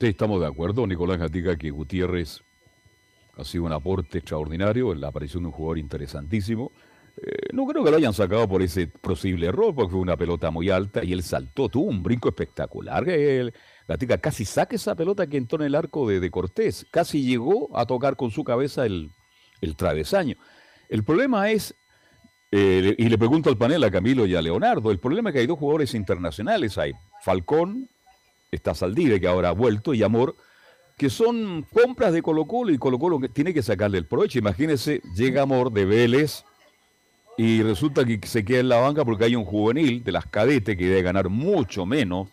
Sí, estamos de acuerdo. Nicolás Gatica que Gutiérrez ha sido un aporte extraordinario en la aparición de un jugador interesantísimo. Eh, no creo que lo hayan sacado por ese posible error, porque fue una pelota muy alta y él saltó, tuvo un brinco espectacular. El Gatica casi saca esa pelota que entró en el arco de, Cortés, casi llegó a tocar con su cabeza el, el travesaño. El problema es, eh, y le pregunto al panel a Camilo y a Leonardo, el problema es que hay dos jugadores internacionales, hay Falcón, está Saldivia que ahora ha vuelto y Amor, que son compras de Colo Colo y Colo Colo tiene que sacarle el provecho. Imagínense, llega Amor de Vélez y resulta que se queda en la banca porque hay un juvenil de las cadetes que debe ganar mucho menos,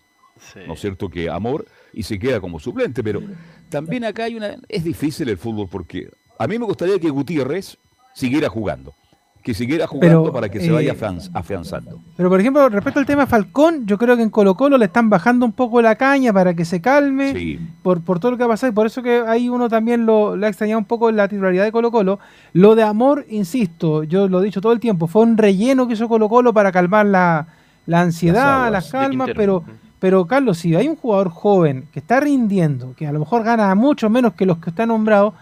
¿no es cierto?, que Amor y se queda como suplente. Pero también acá hay una... Es difícil el fútbol porque a mí me gustaría que Gutiérrez siguiera jugando, que siguiera jugando Pero, para que se vaya eh, afianz- afianzando. Pero por ejemplo, respecto al tema Falcón, yo creo que en Colo Colo le están bajando un poco la caña para que se calme Sí. por, por todo lo que ha pasado y por eso que ahí uno también lo, le ha extrañado un poco la titularidad de Colo Colo. Lo de Amor, insisto, yo lo he dicho todo el tiempo, fue un relleno que hizo Colo Colo para calmar la, la ansiedad, las calmas, pero, pero Carlos, si hay un jugador joven que está rindiendo, que a lo mejor gana mucho menos que los que están nombrados,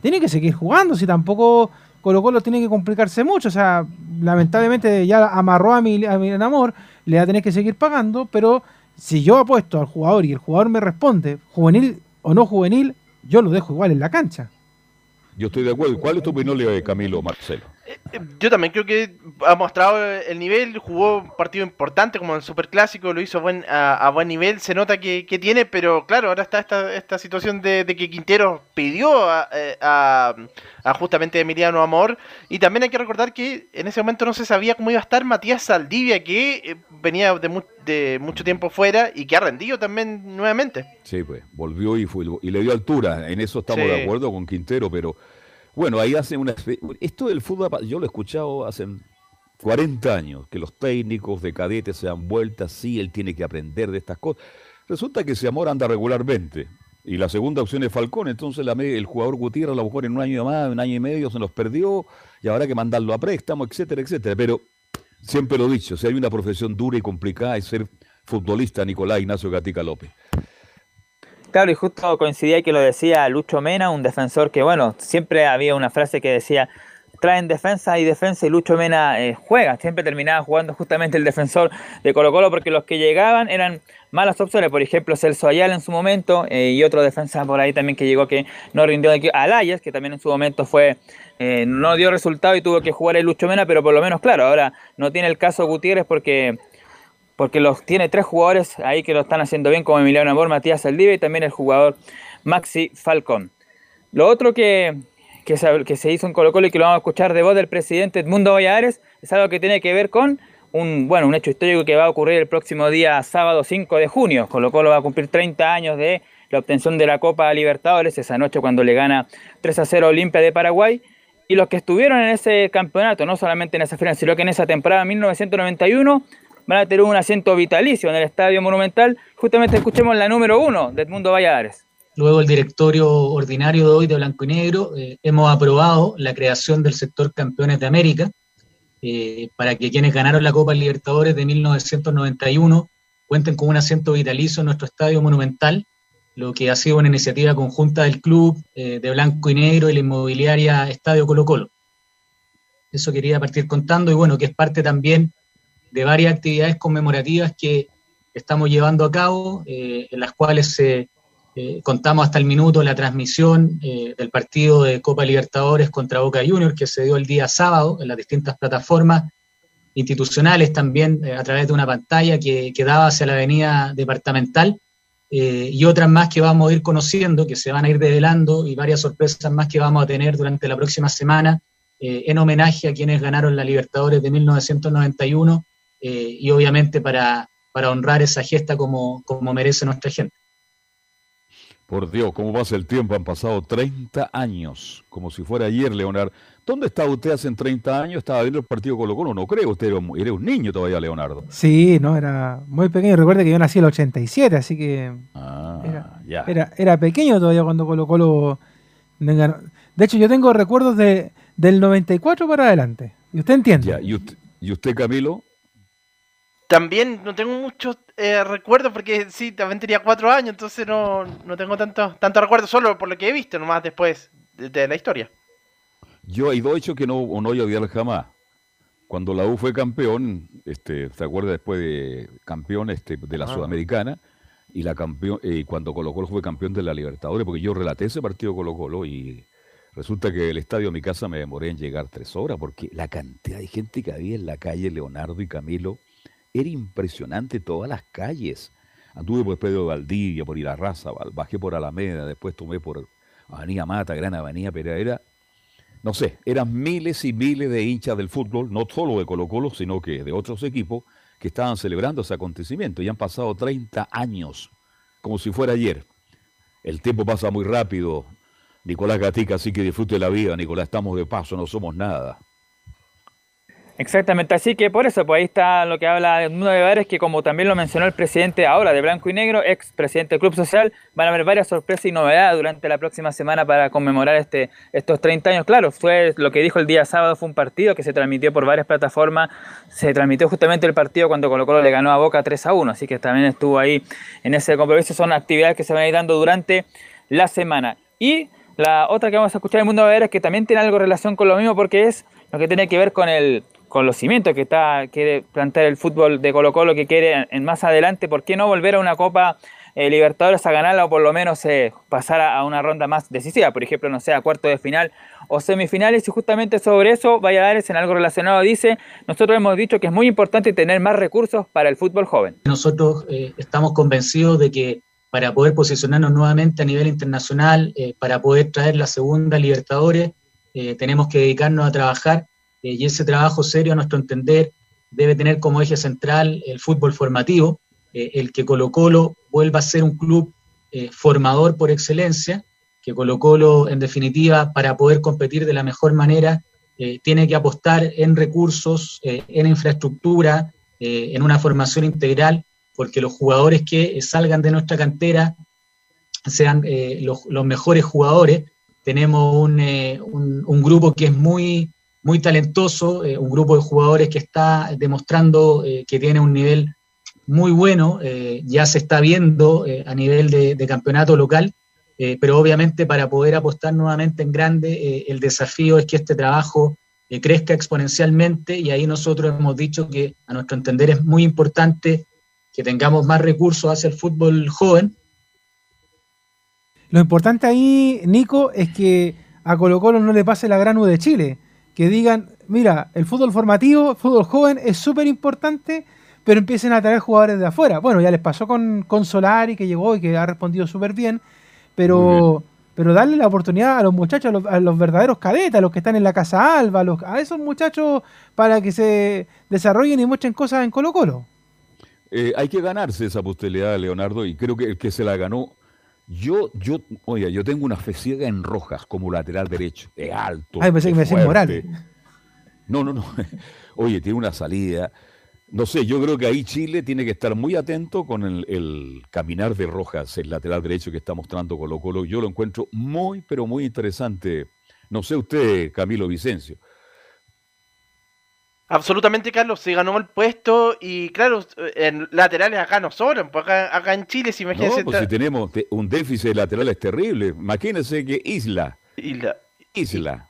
tiene que seguir jugando, si tampoco Colo Colo tiene que complicarse mucho, o sea, lamentablemente ya amarró a mi, a mi Amor, le va a tener que seguir pagando, pero si yo apuesto al jugador y el jugador me responde, juvenil o no juvenil, yo lo dejo igual en la cancha. Yo estoy de acuerdo. ¿Cuál es tu opinión, Camilo Marcelo? Yo también creo que ha mostrado el nivel, jugó un partido importante como en Superclásico, lo hizo buen, a, buen nivel, se nota que, tiene, pero claro, ahora está esta, esta situación de, que Quintero pidió a, eh, a, justamente Emiliano Amor, y también hay que recordar que en ese momento no se sabía cómo iba a estar Matías Saldivia, que eh, venía de, de mucho tiempo fuera y que ha rendido también nuevamente. Sí, pues volvió y, fue, y le dio altura, en eso estamos de acuerdo con Quintero, pero bueno, ahí hace una... Esto del fútbol, yo lo he escuchado hace 40 años, que los técnicos de cadetes se dan vueltas, sí, él tiene que aprender de estas cosas. Resulta que ese amor anda regularmente. Y la segunda opción es Falcón, entonces la, el jugador Gutiérrez lo mejor en un año más, un año y medio se nos perdió, y habrá que mandarlo a préstamo, etcétera, etcétera. Pero siempre lo he dicho, si hay una profesión dura y complicada es ser futbolista Nicolás Ignacio Gatica López. Claro, y justo coincidía que lo decía Lucho Mena, un defensor que, bueno, siempre había una frase que decía, traen defensa y defensa y Lucho Mena eh, juega, siempre terminaba jugando justamente el defensor de Colo Colo porque los que llegaban eran malas opciones, por ejemplo Celso Ayala en su momento eh, y otro defensa por ahí también que llegó que no rindió de Alayas, que también en su momento fue eh, no dio resultado y tuvo que jugar el Lucho Mena, pero por lo menos claro, ahora no tiene el caso Gutiérrez porque porque los tiene tres jugadores ahí que lo están haciendo bien, como Emiliano Amor, Matías Aldive y también el jugador Maxi Falcón. Lo otro que, que, se, hizo en Colo Colo y que lo vamos a escuchar de voz del presidente Edmundo Valladares es algo que tiene que ver con un, bueno, un hecho histórico que va a ocurrir el próximo día sábado 5 de junio. Colo Colo va a cumplir 30 años de la obtención de la Copa Libertadores, esa noche cuando le gana 3 a 0 Olimpia de Paraguay. Y los que estuvieron en ese campeonato, no solamente en esa final, sino que en esa temporada 1991, van a tener un asiento vitalicio en el Estadio Monumental. Justamente escuchemos la número uno de Edmundo Valladares. Luego el directorio ordinario de hoy de Blanco y Negro eh, hemos aprobado la creación del sector Campeones de América eh, para que quienes ganaron la Copa Libertadores de 1991 cuenten con un asiento vitalicio en nuestro Estadio Monumental, lo que ha sido una iniciativa conjunta del club eh, de Blanco y Negro y la inmobiliaria Estadio Colo Colo. Eso quería partir contando y bueno, que es parte también de varias actividades conmemorativas que estamos llevando a cabo, eh, en las cuales eh, contamos hasta el minuto la transmisión eh, del partido de Copa Libertadores contra Boca Juniors, que se dio el día sábado en las distintas plataformas institucionales, también a través de una pantalla que, que, daba hacia la avenida departamental, y otras más que vamos a ir conociendo, que se van a ir develando, y varias sorpresas más que vamos a tener durante la próxima semana, en homenaje a quienes ganaron la Libertadores de 1991 eh, y obviamente para, para honrar esa gesta como, como merece nuestra gente. Por Dios, ¿cómo pasa el tiempo? Han pasado 30 años, como si fuera ayer, Leonardo. ¿Dónde estaba usted hace 30 años? Estaba viendo el partido Colo Colo, no creo, usted era, un niño todavía, Leonardo. Sí, no, era muy pequeño. Recuerde que yo nací en el 87, así que ah, era, Era, era, pequeño todavía cuando Colo Colo... De hecho, yo tengo recuerdos de, del 94 para adelante. ¿Y usted entiende? ¿Y, usted, ¿Y usted, Camilo? También no tengo muchos eh, recuerdos porque sí, también tenía cuatro años, entonces no, no tengo tanto, tanto recuerdo, solo por lo que he visto nomás después de, la historia. Yo hay dos hechos que no, no voy a olvidar jamás. Cuando la U fue campeón, este, ¿se acuerda después de campeón este, de la ah. Sudamericana? Y la campeón, eh, cuando Colo Colo fue campeón de la Libertadores, porque yo relaté ese partido Colo Colo y resulta que el estadio de mi casa me demoré en llegar tres horas, porque la cantidad de gente que había en la calle, Leonardo y Camilo, era impresionante todas las calles. Anduve por Pedro Valdivia, por Raza, bajé por Alameda, después tomé por Avenida Mata, Gran Avenida, pero era, no sé, eran miles y miles de hinchas del fútbol, no solo de Colo Colo, sino que de otros equipos que estaban celebrando ese acontecimiento. Y han pasado 30 años, como si fuera ayer. El tiempo pasa muy rápido. Nicolás Gatica, así que disfrute la vida. Nicolás, estamos de paso, no somos nada. Exactamente, así que por eso, pues ahí está lo que habla Edmundo de que como también lo mencionó el presidente ahora de Blanco y Negro, ex presidente del Club Social, van a haber varias sorpresas y novedades durante la próxima semana para conmemorar este, estos 30 años. Claro, fue lo que dijo el día sábado, fue un partido que se transmitió por varias plataformas, se transmitió justamente el partido cuando Colo Colo le ganó a Boca 3 a 1, así que también estuvo ahí en ese compromiso, son actividades que se van a ir dando durante la semana. Y la otra que vamos a escuchar en mundo de es que también tiene algo relación con lo mismo porque es lo que tiene que ver con el con los cimientos que está quiere plantear el fútbol de Colo Colo, que quiere en, más adelante, ¿por qué no volver a una Copa eh, Libertadores a ganarla o por lo menos eh, pasar a, una ronda más decisiva? Por ejemplo, no sé, a cuarto de final o semifinales. Y justamente sobre eso, Valladares en algo relacionado dice, nosotros hemos dicho que es muy importante tener más recursos para el fútbol joven. Nosotros eh, estamos convencidos de que para poder posicionarnos nuevamente a nivel internacional, para poder traer la segunda Libertadores, tenemos que dedicarnos a trabajar eh, y ese trabajo serio, a nuestro entender, debe tener como eje central el fútbol formativo, eh, el que Colo Colo vuelva a ser un club eh, formador por excelencia, que Colo Colo, en definitiva, para poder competir de la mejor manera, tiene que apostar en recursos, en infraestructura, en una formación integral, porque los jugadores que salgan de nuestra cantera sean los, mejores jugadores. Tenemos un, un grupo que es muy muy talentoso, eh, un grupo de jugadores que está demostrando eh, que tiene un nivel muy bueno, eh, ya se está viendo a nivel de, campeonato local, pero obviamente para poder apostar nuevamente en grande, el desafío es que este trabajo crezca exponencialmente y ahí nosotros hemos dicho que a nuestro entender es muy importante que tengamos más recursos hacia el fútbol joven. Lo importante ahí, Nico, es que a Colo Colo no le pase la gran U de Chile que digan, mira, el fútbol formativo, el fútbol joven es súper importante, pero empiecen a traer jugadores de afuera. Bueno, ya les pasó con, con Solari, que llegó y que ha respondido súper bien, pero, pero darle la oportunidad a los muchachos, a los, verdaderos cadetas, a los que están en la Casa Alba, a, a esos muchachos para que se desarrollen y muestren cosas en Colo Colo. Eh, hay que ganarse esa posibilidad, Leonardo, y creo que el que se la ganó yo, yo, oye, yo tengo una fe ciega en Rojas como lateral derecho, de alto. Ay, pensé que me Morales. No, no, no. Oye, tiene una salida. No sé, yo creo que ahí Chile tiene que estar muy atento con el, caminar de Rojas, el lateral derecho que está mostrando Colo Colo. Yo lo encuentro muy, pero muy interesante. No sé usted, Camilo Vicencio. Absolutamente, Carlos, se ganó el puesto y claro, en laterales acá no sobran, pues acá, en Chile, si imagínense. No, pues si tenemos un déficit de laterales terrible, imagínense que Isla, Isla, Isla,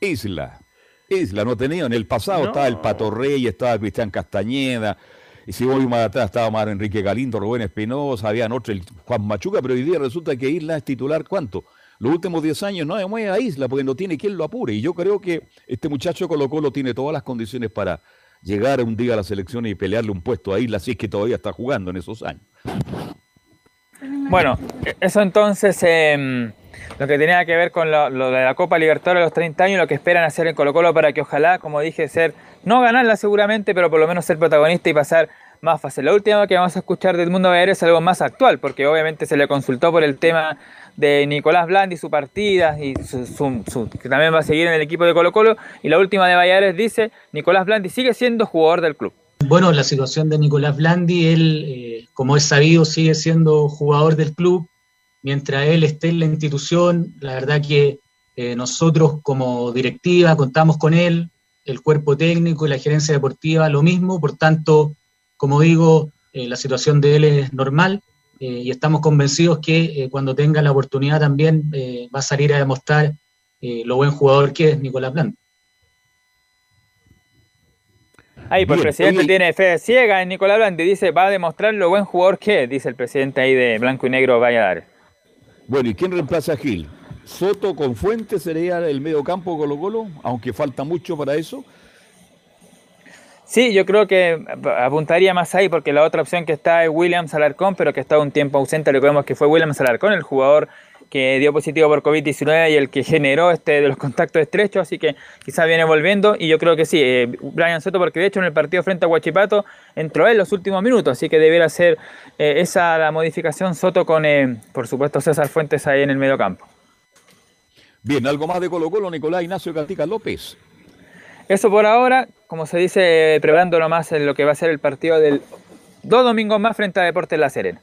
Isla, Isla, no tenía, en el pasado estaba el Pato Rey, estaba Cristian Castañeda, y si voy más atrás estaba más Enrique Galindo, Rubén Espinosa, había otro, el Juan Machuca, pero hoy día resulta que Isla es titular, ¿cuánto? Los últimos 10 años no mueve a Isla porque no tiene quien lo apure. Y yo creo que este muchacho Colo Colo tiene todas las condiciones para llegar un día a la selección y pelearle un puesto a Isla si es que todavía está jugando en esos años. Bueno, eso entonces em, lo que tenía que ver con lo, de la Copa Libertadores a los 30 años, lo que esperan hacer en Colo Colo para que ojalá, como dije, ser, no ganarla seguramente, pero por lo menos ser protagonista y pasar más fácil. La última que vamos a escuchar del Mundo Bayer es algo más actual, porque obviamente se le consultó por el tema de Nicolás Blandi, su partida, y su, que también va a seguir en el equipo de Colo Colo. Y la última de Vallares dice, Nicolás Blandi sigue siendo jugador del club. Bueno, la situación de Nicolás Blandi, él, eh, como es sabido, sigue siendo jugador del club. Mientras él esté en la institución, la verdad que eh, nosotros como directiva contamos con él, el cuerpo técnico y la gerencia deportiva lo mismo. Por tanto, como digo, eh, la situación de él es normal. Eh, y estamos convencidos que eh, cuando tenga la oportunidad también eh, va a salir a demostrar lo buen jugador que es Nicolás Blandi. Ahí, pues el presidente tiene fe ciega en Nicolás Blandi, dice, va a demostrar lo buen jugador que es, dice el presidente ahí de Blanco y Negro Valladares. Bueno, ¿y quién reemplaza a Gil? ¿Soto con Fuentes sería el medio campo Colo Colo? Aunque falta mucho para eso. Sí, yo creo que apuntaría más ahí porque la otra opción que está es Williams Alarcón, pero que está un tiempo ausente. Vemos que fue Williams Alarcón, el jugador que dio positivo por COVID-19 y el que generó este de los contactos estrechos, así que quizás viene volviendo y yo creo que sí, eh, Brian Soto, porque de hecho en el partido frente a Huachipato entró en los últimos minutos, así que debiera ser eh, esa la modificación Soto con, eh, por supuesto, César Fuentes ahí en el medio campo. Bien, algo más de Colo Colo, Nicolás Ignacio Gatica López. Eso por ahora, como se dice, preparando nomás en lo que va a ser el partido del dos domingos más frente a Deportes La Serena.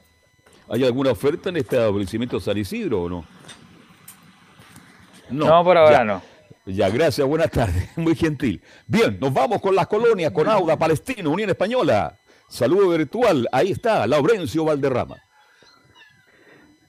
¿Hay alguna oferta en este establecimiento San Isidro o no? No, por ahora no. Ya, gracias, buenas tardes, muy gentil. Bien, nos vamos con las colonias, con Auda, Palestino, Unión Española. Saludo virtual, ahí está, Laurencio Valderrama.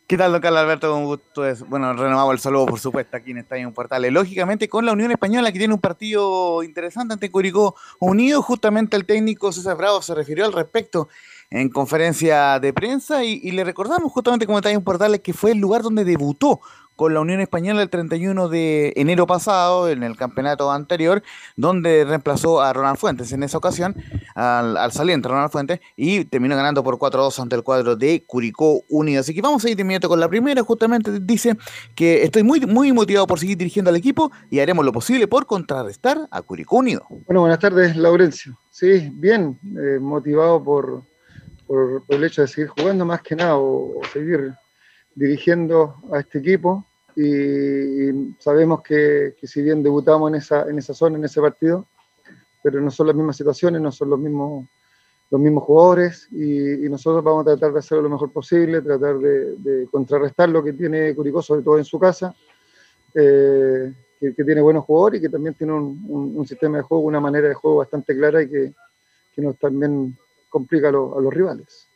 ¿Qué tal, don Carlos Alberto? Con gusto. Es, bueno, renovamos el saludo, por supuesto, aquí en Estadio Portales. Lógicamente, con la Unión Española, que tiene un partido interesante ante Curicó Unido, justamente el técnico César Bravo se refirió al respecto en conferencia de prensa y, y le recordamos justamente como Estadio Portales que fue el lugar donde debutó con la Unión Española el 31 de enero pasado, en el campeonato anterior, donde reemplazó a Ronald Fuentes en esa ocasión, al, al saliente Ronald Fuentes, y terminó ganando por 4-2 ante el cuadro de Curicó Unido. Así que vamos a ir de inmediato con la primera, justamente dice que estoy muy, muy motivado por seguir dirigiendo al equipo y haremos lo posible por contrarrestar a Curicó Unido. Bueno, buenas tardes, Laurencio. Sí, bien, eh, motivado por, por, el hecho de seguir jugando más que nada o seguir dirigiendo a este equipo y, sabemos que, que, si bien debutamos en esa, en esa zona, en ese partido, pero no son las mismas situaciones, no son los mismos, los mismos jugadores y, nosotros vamos a tratar de hacerlo lo mejor posible, tratar de, contrarrestar lo que tiene Curicó, sobre todo en su casa, eh, que, tiene buenos jugadores y que también tiene un, un, sistema de juego, una manera de juego bastante clara y que, que nos también complica a los rivales.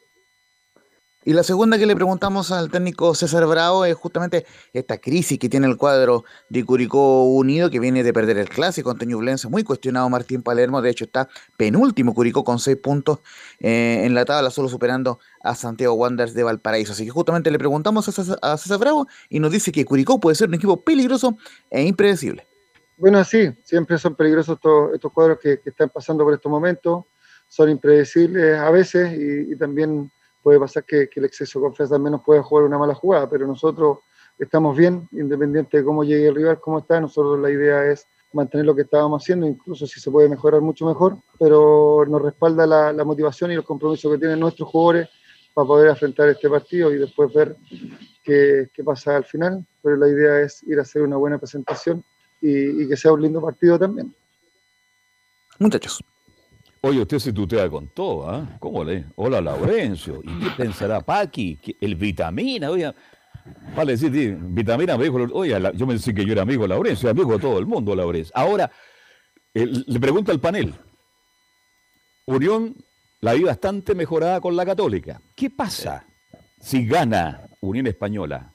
Y la segunda que le preguntamos al técnico César Bravo es justamente esta crisis que tiene el cuadro de Curicó Unido, que viene de perder el clásico ante Ñublense, muy cuestionado Martín Palermo, de hecho está penúltimo Curicó con seis puntos eh, en la tabla, solo superando a Santiago Wanderers de Valparaíso. Así que justamente le preguntamos a César, Bravo y nos dice que Curicó puede ser un equipo peligroso e impredecible. Bueno, sí, siempre son peligrosos estos, cuadros que, están pasando por estos momentos, son impredecibles a veces y también puede pasar que, el exceso de confianza también nos puede jugar una mala jugada, pero nosotros estamos bien, independiente de cómo llegue el rival, cómo está, nosotros la idea es mantener lo que estábamos haciendo, incluso si se puede mejorar mucho mejor, pero nos respalda la, motivación y los compromisos que tienen nuestros jugadores para poder afrontar este partido y después ver qué, qué pasa al final, pero la idea es ir a hacer una buena presentación y, y que sea un lindo partido también. Muchachos. Oye, usted se tutea con todo, ¿ah? ¿Cómo le? Hola, Laurencio. ¿Y qué pensará Paqui? El vitamina, oye. Vale, sí, sí, vitamina me dijo, oye, yo me decía que yo era amigo de Laurencio, amigo de todo el mundo, Laurencio. Ahora, le pregunto al panel. Unión la vi bastante mejorada con la Católica. ¿Qué pasa si gana Unión Española?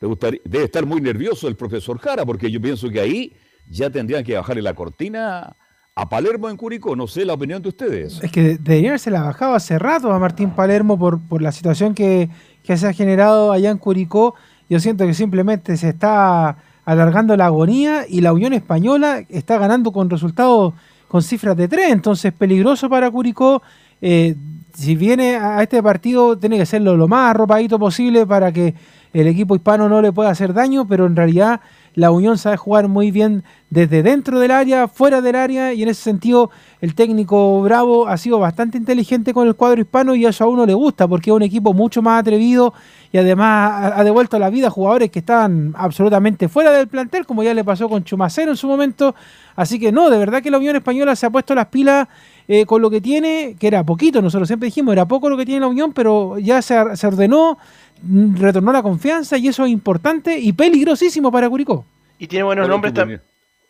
Gustaría, debe estar muy nervioso el profesor Jara, porque yo pienso que ahí ya tendrían que bajarle la cortina a Palermo en Curicó. No sé la opinión de ustedes. Es que debería haberse la bajado hace rato a Martín Palermo por, por la situación que, que, se ha generado allá en Curicó. Yo siento que simplemente se está alargando la agonía y la Unión Española está ganando con resultados con cifras de tres. Entonces, peligroso para Curicó. Eh, si viene a este partido, tiene que hacerlo lo más arropadito posible para que el equipo hispano no le pueda hacer daño, pero en realidad la Unión sabe jugar muy bien desde dentro del área, fuera del área, y en ese sentido el técnico Bravo ha sido bastante inteligente con el cuadro hispano y eso a uno le gusta, porque es un equipo mucho más atrevido y además ha devuelto la vida a jugadores que estaban absolutamente fuera del plantel, como ya le pasó con Chumacero en su momento. Así que no, de verdad que la Unión Española se ha puesto las pilas eh, con lo que tiene, que era poquito, nosotros siempre dijimos, era poco lo que tiene la Unión, pero ya se ordenó, retornó la confianza y eso es importante y peligrosísimo para Curicó. Y tiene buenos Pero nombres también.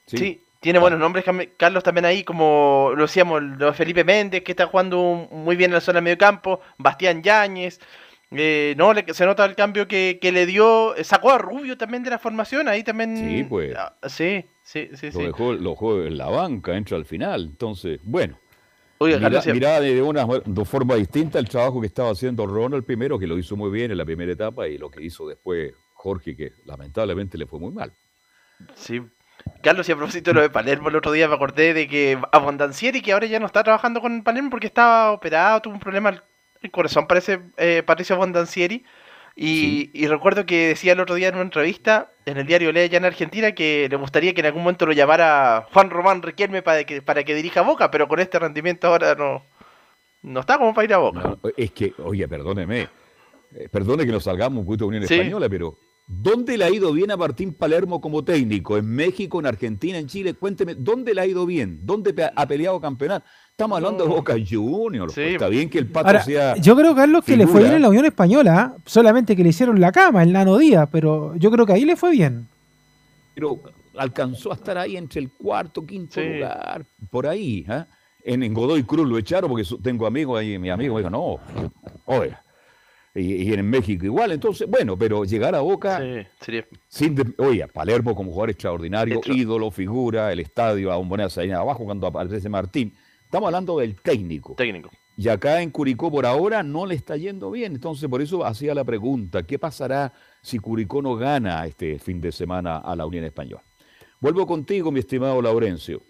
Sí. sí. tiene ah. buenos nombres, Carlos, también ahí, como lo decíamos, lo de Felipe Méndez, que está jugando muy bien en la zona de medio campo, Bastián Yáñez. Eh, no, le, se nota el cambio que, que, le dio. Sacó a Rubio también de la formación, ahí también. Sí, pues. Ah, sí, sí, sí. Lo, sí. Dejó, lo dejó en la banca, entra al final. Entonces, bueno. Oiga, mira, mira de una de forma distinta el trabajo que estaba haciendo Ronald primero, que lo hizo muy bien en la primera etapa, y lo que hizo después Jorge, que lamentablemente le fue muy mal. Sí. Carlos, y a propósito de lo de Palermo, el otro día me acordé de que Abondancieri, que ahora ya no está trabajando con Palermo porque estaba operado, tuvo un problema el corazón, parece eh, Patricio Abondancieri. Y, sí. y, recuerdo que decía el otro día en una entrevista en el diario Lea ya en Argentina que le gustaría que en algún momento lo llamara Juan Román Riquelme para que, para que dirija Boca, pero con este rendimiento ahora no, no está como para ir a Boca. No, es que, oye, perdóneme, eh, perdone que nos salgamos un poquito de Unión sí. Española, pero ¿Dónde le ha ido bien a Martín Palermo como técnico? ¿En México, en Argentina, en Chile? Cuénteme, ¿dónde le ha ido bien? ¿Dónde ha peleado campeonato? Estamos hablando de Boca Juniors. Sí. Pues, está bien que el Pato Ahora, sea. Yo creo, Carlos, que figura. le fue bien en la Unión Española, ¿eh? solamente que le hicieron la cama, el Nano Díaz, pero yo creo que ahí le fue bien. Pero alcanzó a estar ahí entre el cuarto, quinto sí. lugar, por ahí. ¿eh? En, en, Godoy Cruz lo echaron porque tengo amigos ahí, mi amigo dijo, no, oiga y, en México igual. Entonces, bueno, pero llegar a Boca, sería... sin oye, Palermo como jugador extraordinario, ídolo, figura, el estadio, a Bombonera ahí abajo cuando aparece Martín. Estamos hablando del técnico. Técnico. Y acá en Curicó por ahora no le está yendo bien. Entonces, por eso hacía la pregunta, ¿qué pasará si Curicó no gana este fin de semana a la Unión Española? Vuelvo contigo, mi estimado Laurencio.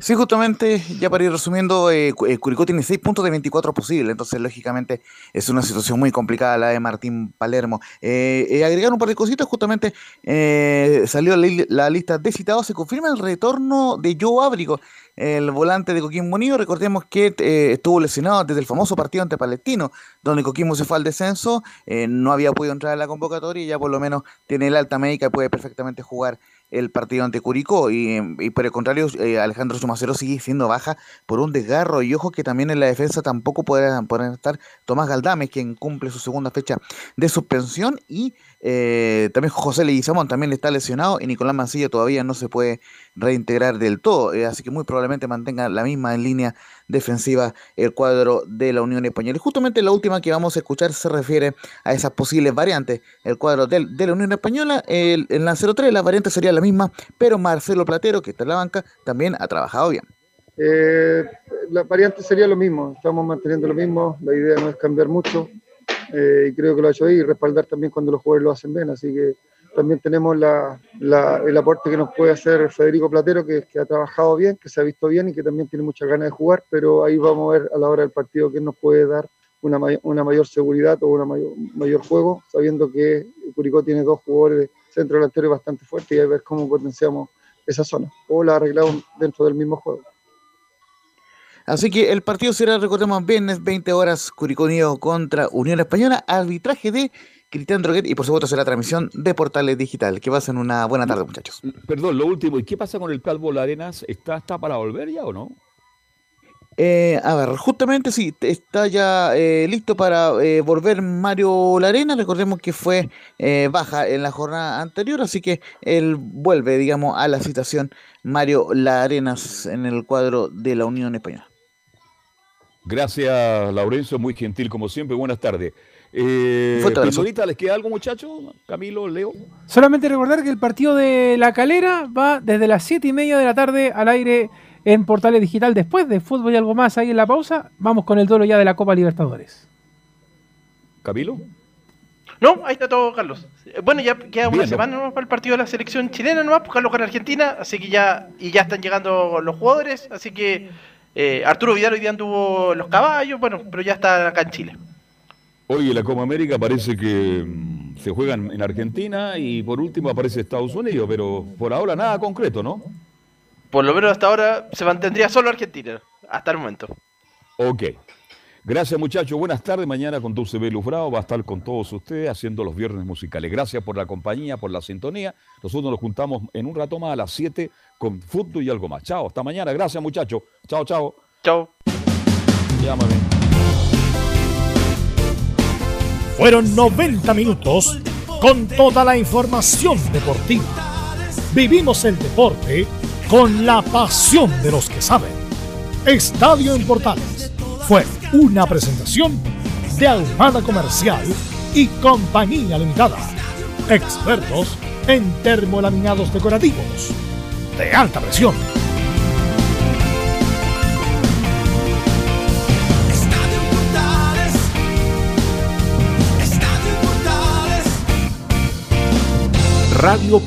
Sí, justamente, ya para ir resumiendo, eh, eh, Curicó tiene 6 puntos de 24 posibles, entonces lógicamente es una situación muy complicada la de Martín Palermo. Eh, agregar un par de cositas, justamente salió la, lista de citados, se confirma el retorno de Joe Ábrigo, el volante de Coquimbo Unido. Recordemos que estuvo lesionado desde el famoso partido ante Palestino, donde Coquimbo se fue al descenso, no había podido entrar a la convocatoria y ya por lo menos tiene el alta médica y puede perfectamente jugar el partido ante Curicó y, por el contrario eh, Alejandro Sumacero sigue siendo baja por un desgarro. Y ojo que también en la defensa tampoco podrán, estar Tomás Galdames quien cumple su segunda fecha de suspensión y eh, también José Leguizamón también está lesionado y Nicolás Mancilla todavía no se puede reintegrar del todo eh, así que muy probablemente mantenga la misma línea defensiva el cuadro de la Unión Española. Y justamente la última que vamos a escuchar se refiere a esas posibles variantes. El cuadro de, la Unión Española, el, en la 03 la variante sería la misma, pero Marcelo Platero, que está en la banca, también ha trabajado bien. Eh, la variante sería lo mismo, estamos manteniendo lo mismo, la idea no es cambiar mucho eh, y creo que lo ha hecho ahí y respaldar también cuando los jugadores lo hacen bien, así que también tenemos el aporte que nos puede hacer Federico Platero, que, ha trabajado bien, que se ha visto bien y que también tiene muchas ganas de jugar, pero ahí vamos a ver a la hora del partido que nos puede dar una, mayor seguridad o un mayor, juego, sabiendo que Curicó tiene dos jugadores centro delantero bastante fuertes y a ver cómo potenciamos esa zona o la arreglamos dentro del mismo juego. Así que el partido será, recordemos, viernes 20 horas, Curicó Unido contra Unión Española, arbitraje de Cristian Droguet y por supuesto será transmisión de Portales Digital. Que pasen una buena tarde, muchachos. Perdón, lo último, ¿y qué pasa con el Calvo Arenas? ¿Está, está para volver ya o no? Eh, a ver, justamente sí, está ya eh, listo para eh, volver Mario Larena. Recordemos que fue baja en la jornada anterior, así que él vuelve, digamos, a la citación Mario Larenas en el cuadro de la Unión Española. Gracias, Laurencio, muy gentil como siempre. Buenas tardes. Eh, ¿les queda algo, muchachos? Camilo, Leo. Solamente recordar que el partido de La Calera va desde las 7 y media de la tarde al aire en Portales Digital. Después de fútbol y algo más ahí en la pausa, vamos con el duelo ya de la Copa Libertadores. ¿Camilo? No, ahí está todo, Carlos. Bueno, ya queda una semana para el partido de la selección chilena nomás, pues Carlos con Argentina, así que ya, y ya están llegando los jugadores, así que eh, Arturo Vidal hoy día anduvo los caballos, bueno, pero ya está acá en Chile. Hoy la Copa América parece que mm, se juegan en Argentina y por último aparece Estados Unidos, pero por ahora nada concreto, ¿no? Por lo menos hasta ahora se mantendría solo Argentina, hasta el momento. Ok. Gracias muchachos, buenas tardes. Mañana con Dulce B. Lufrado va a estar con todos ustedes haciendo los viernes musicales. Gracias por la compañía, por la sintonía. Nosotros nos juntamos en un rato más a las 7 con fútbol y algo más. Chao, hasta mañana. Gracias muchachos. Chao, chao. Chao. Llámame. Fueron 90 minutos con toda la información deportiva. Vivimos el deporte con la pasión de los que saben. Estadio en Portales fue una presentación de Almada Comercial y Compañía Limitada. Expertos en termolaminados decorativos de alta presión. Radio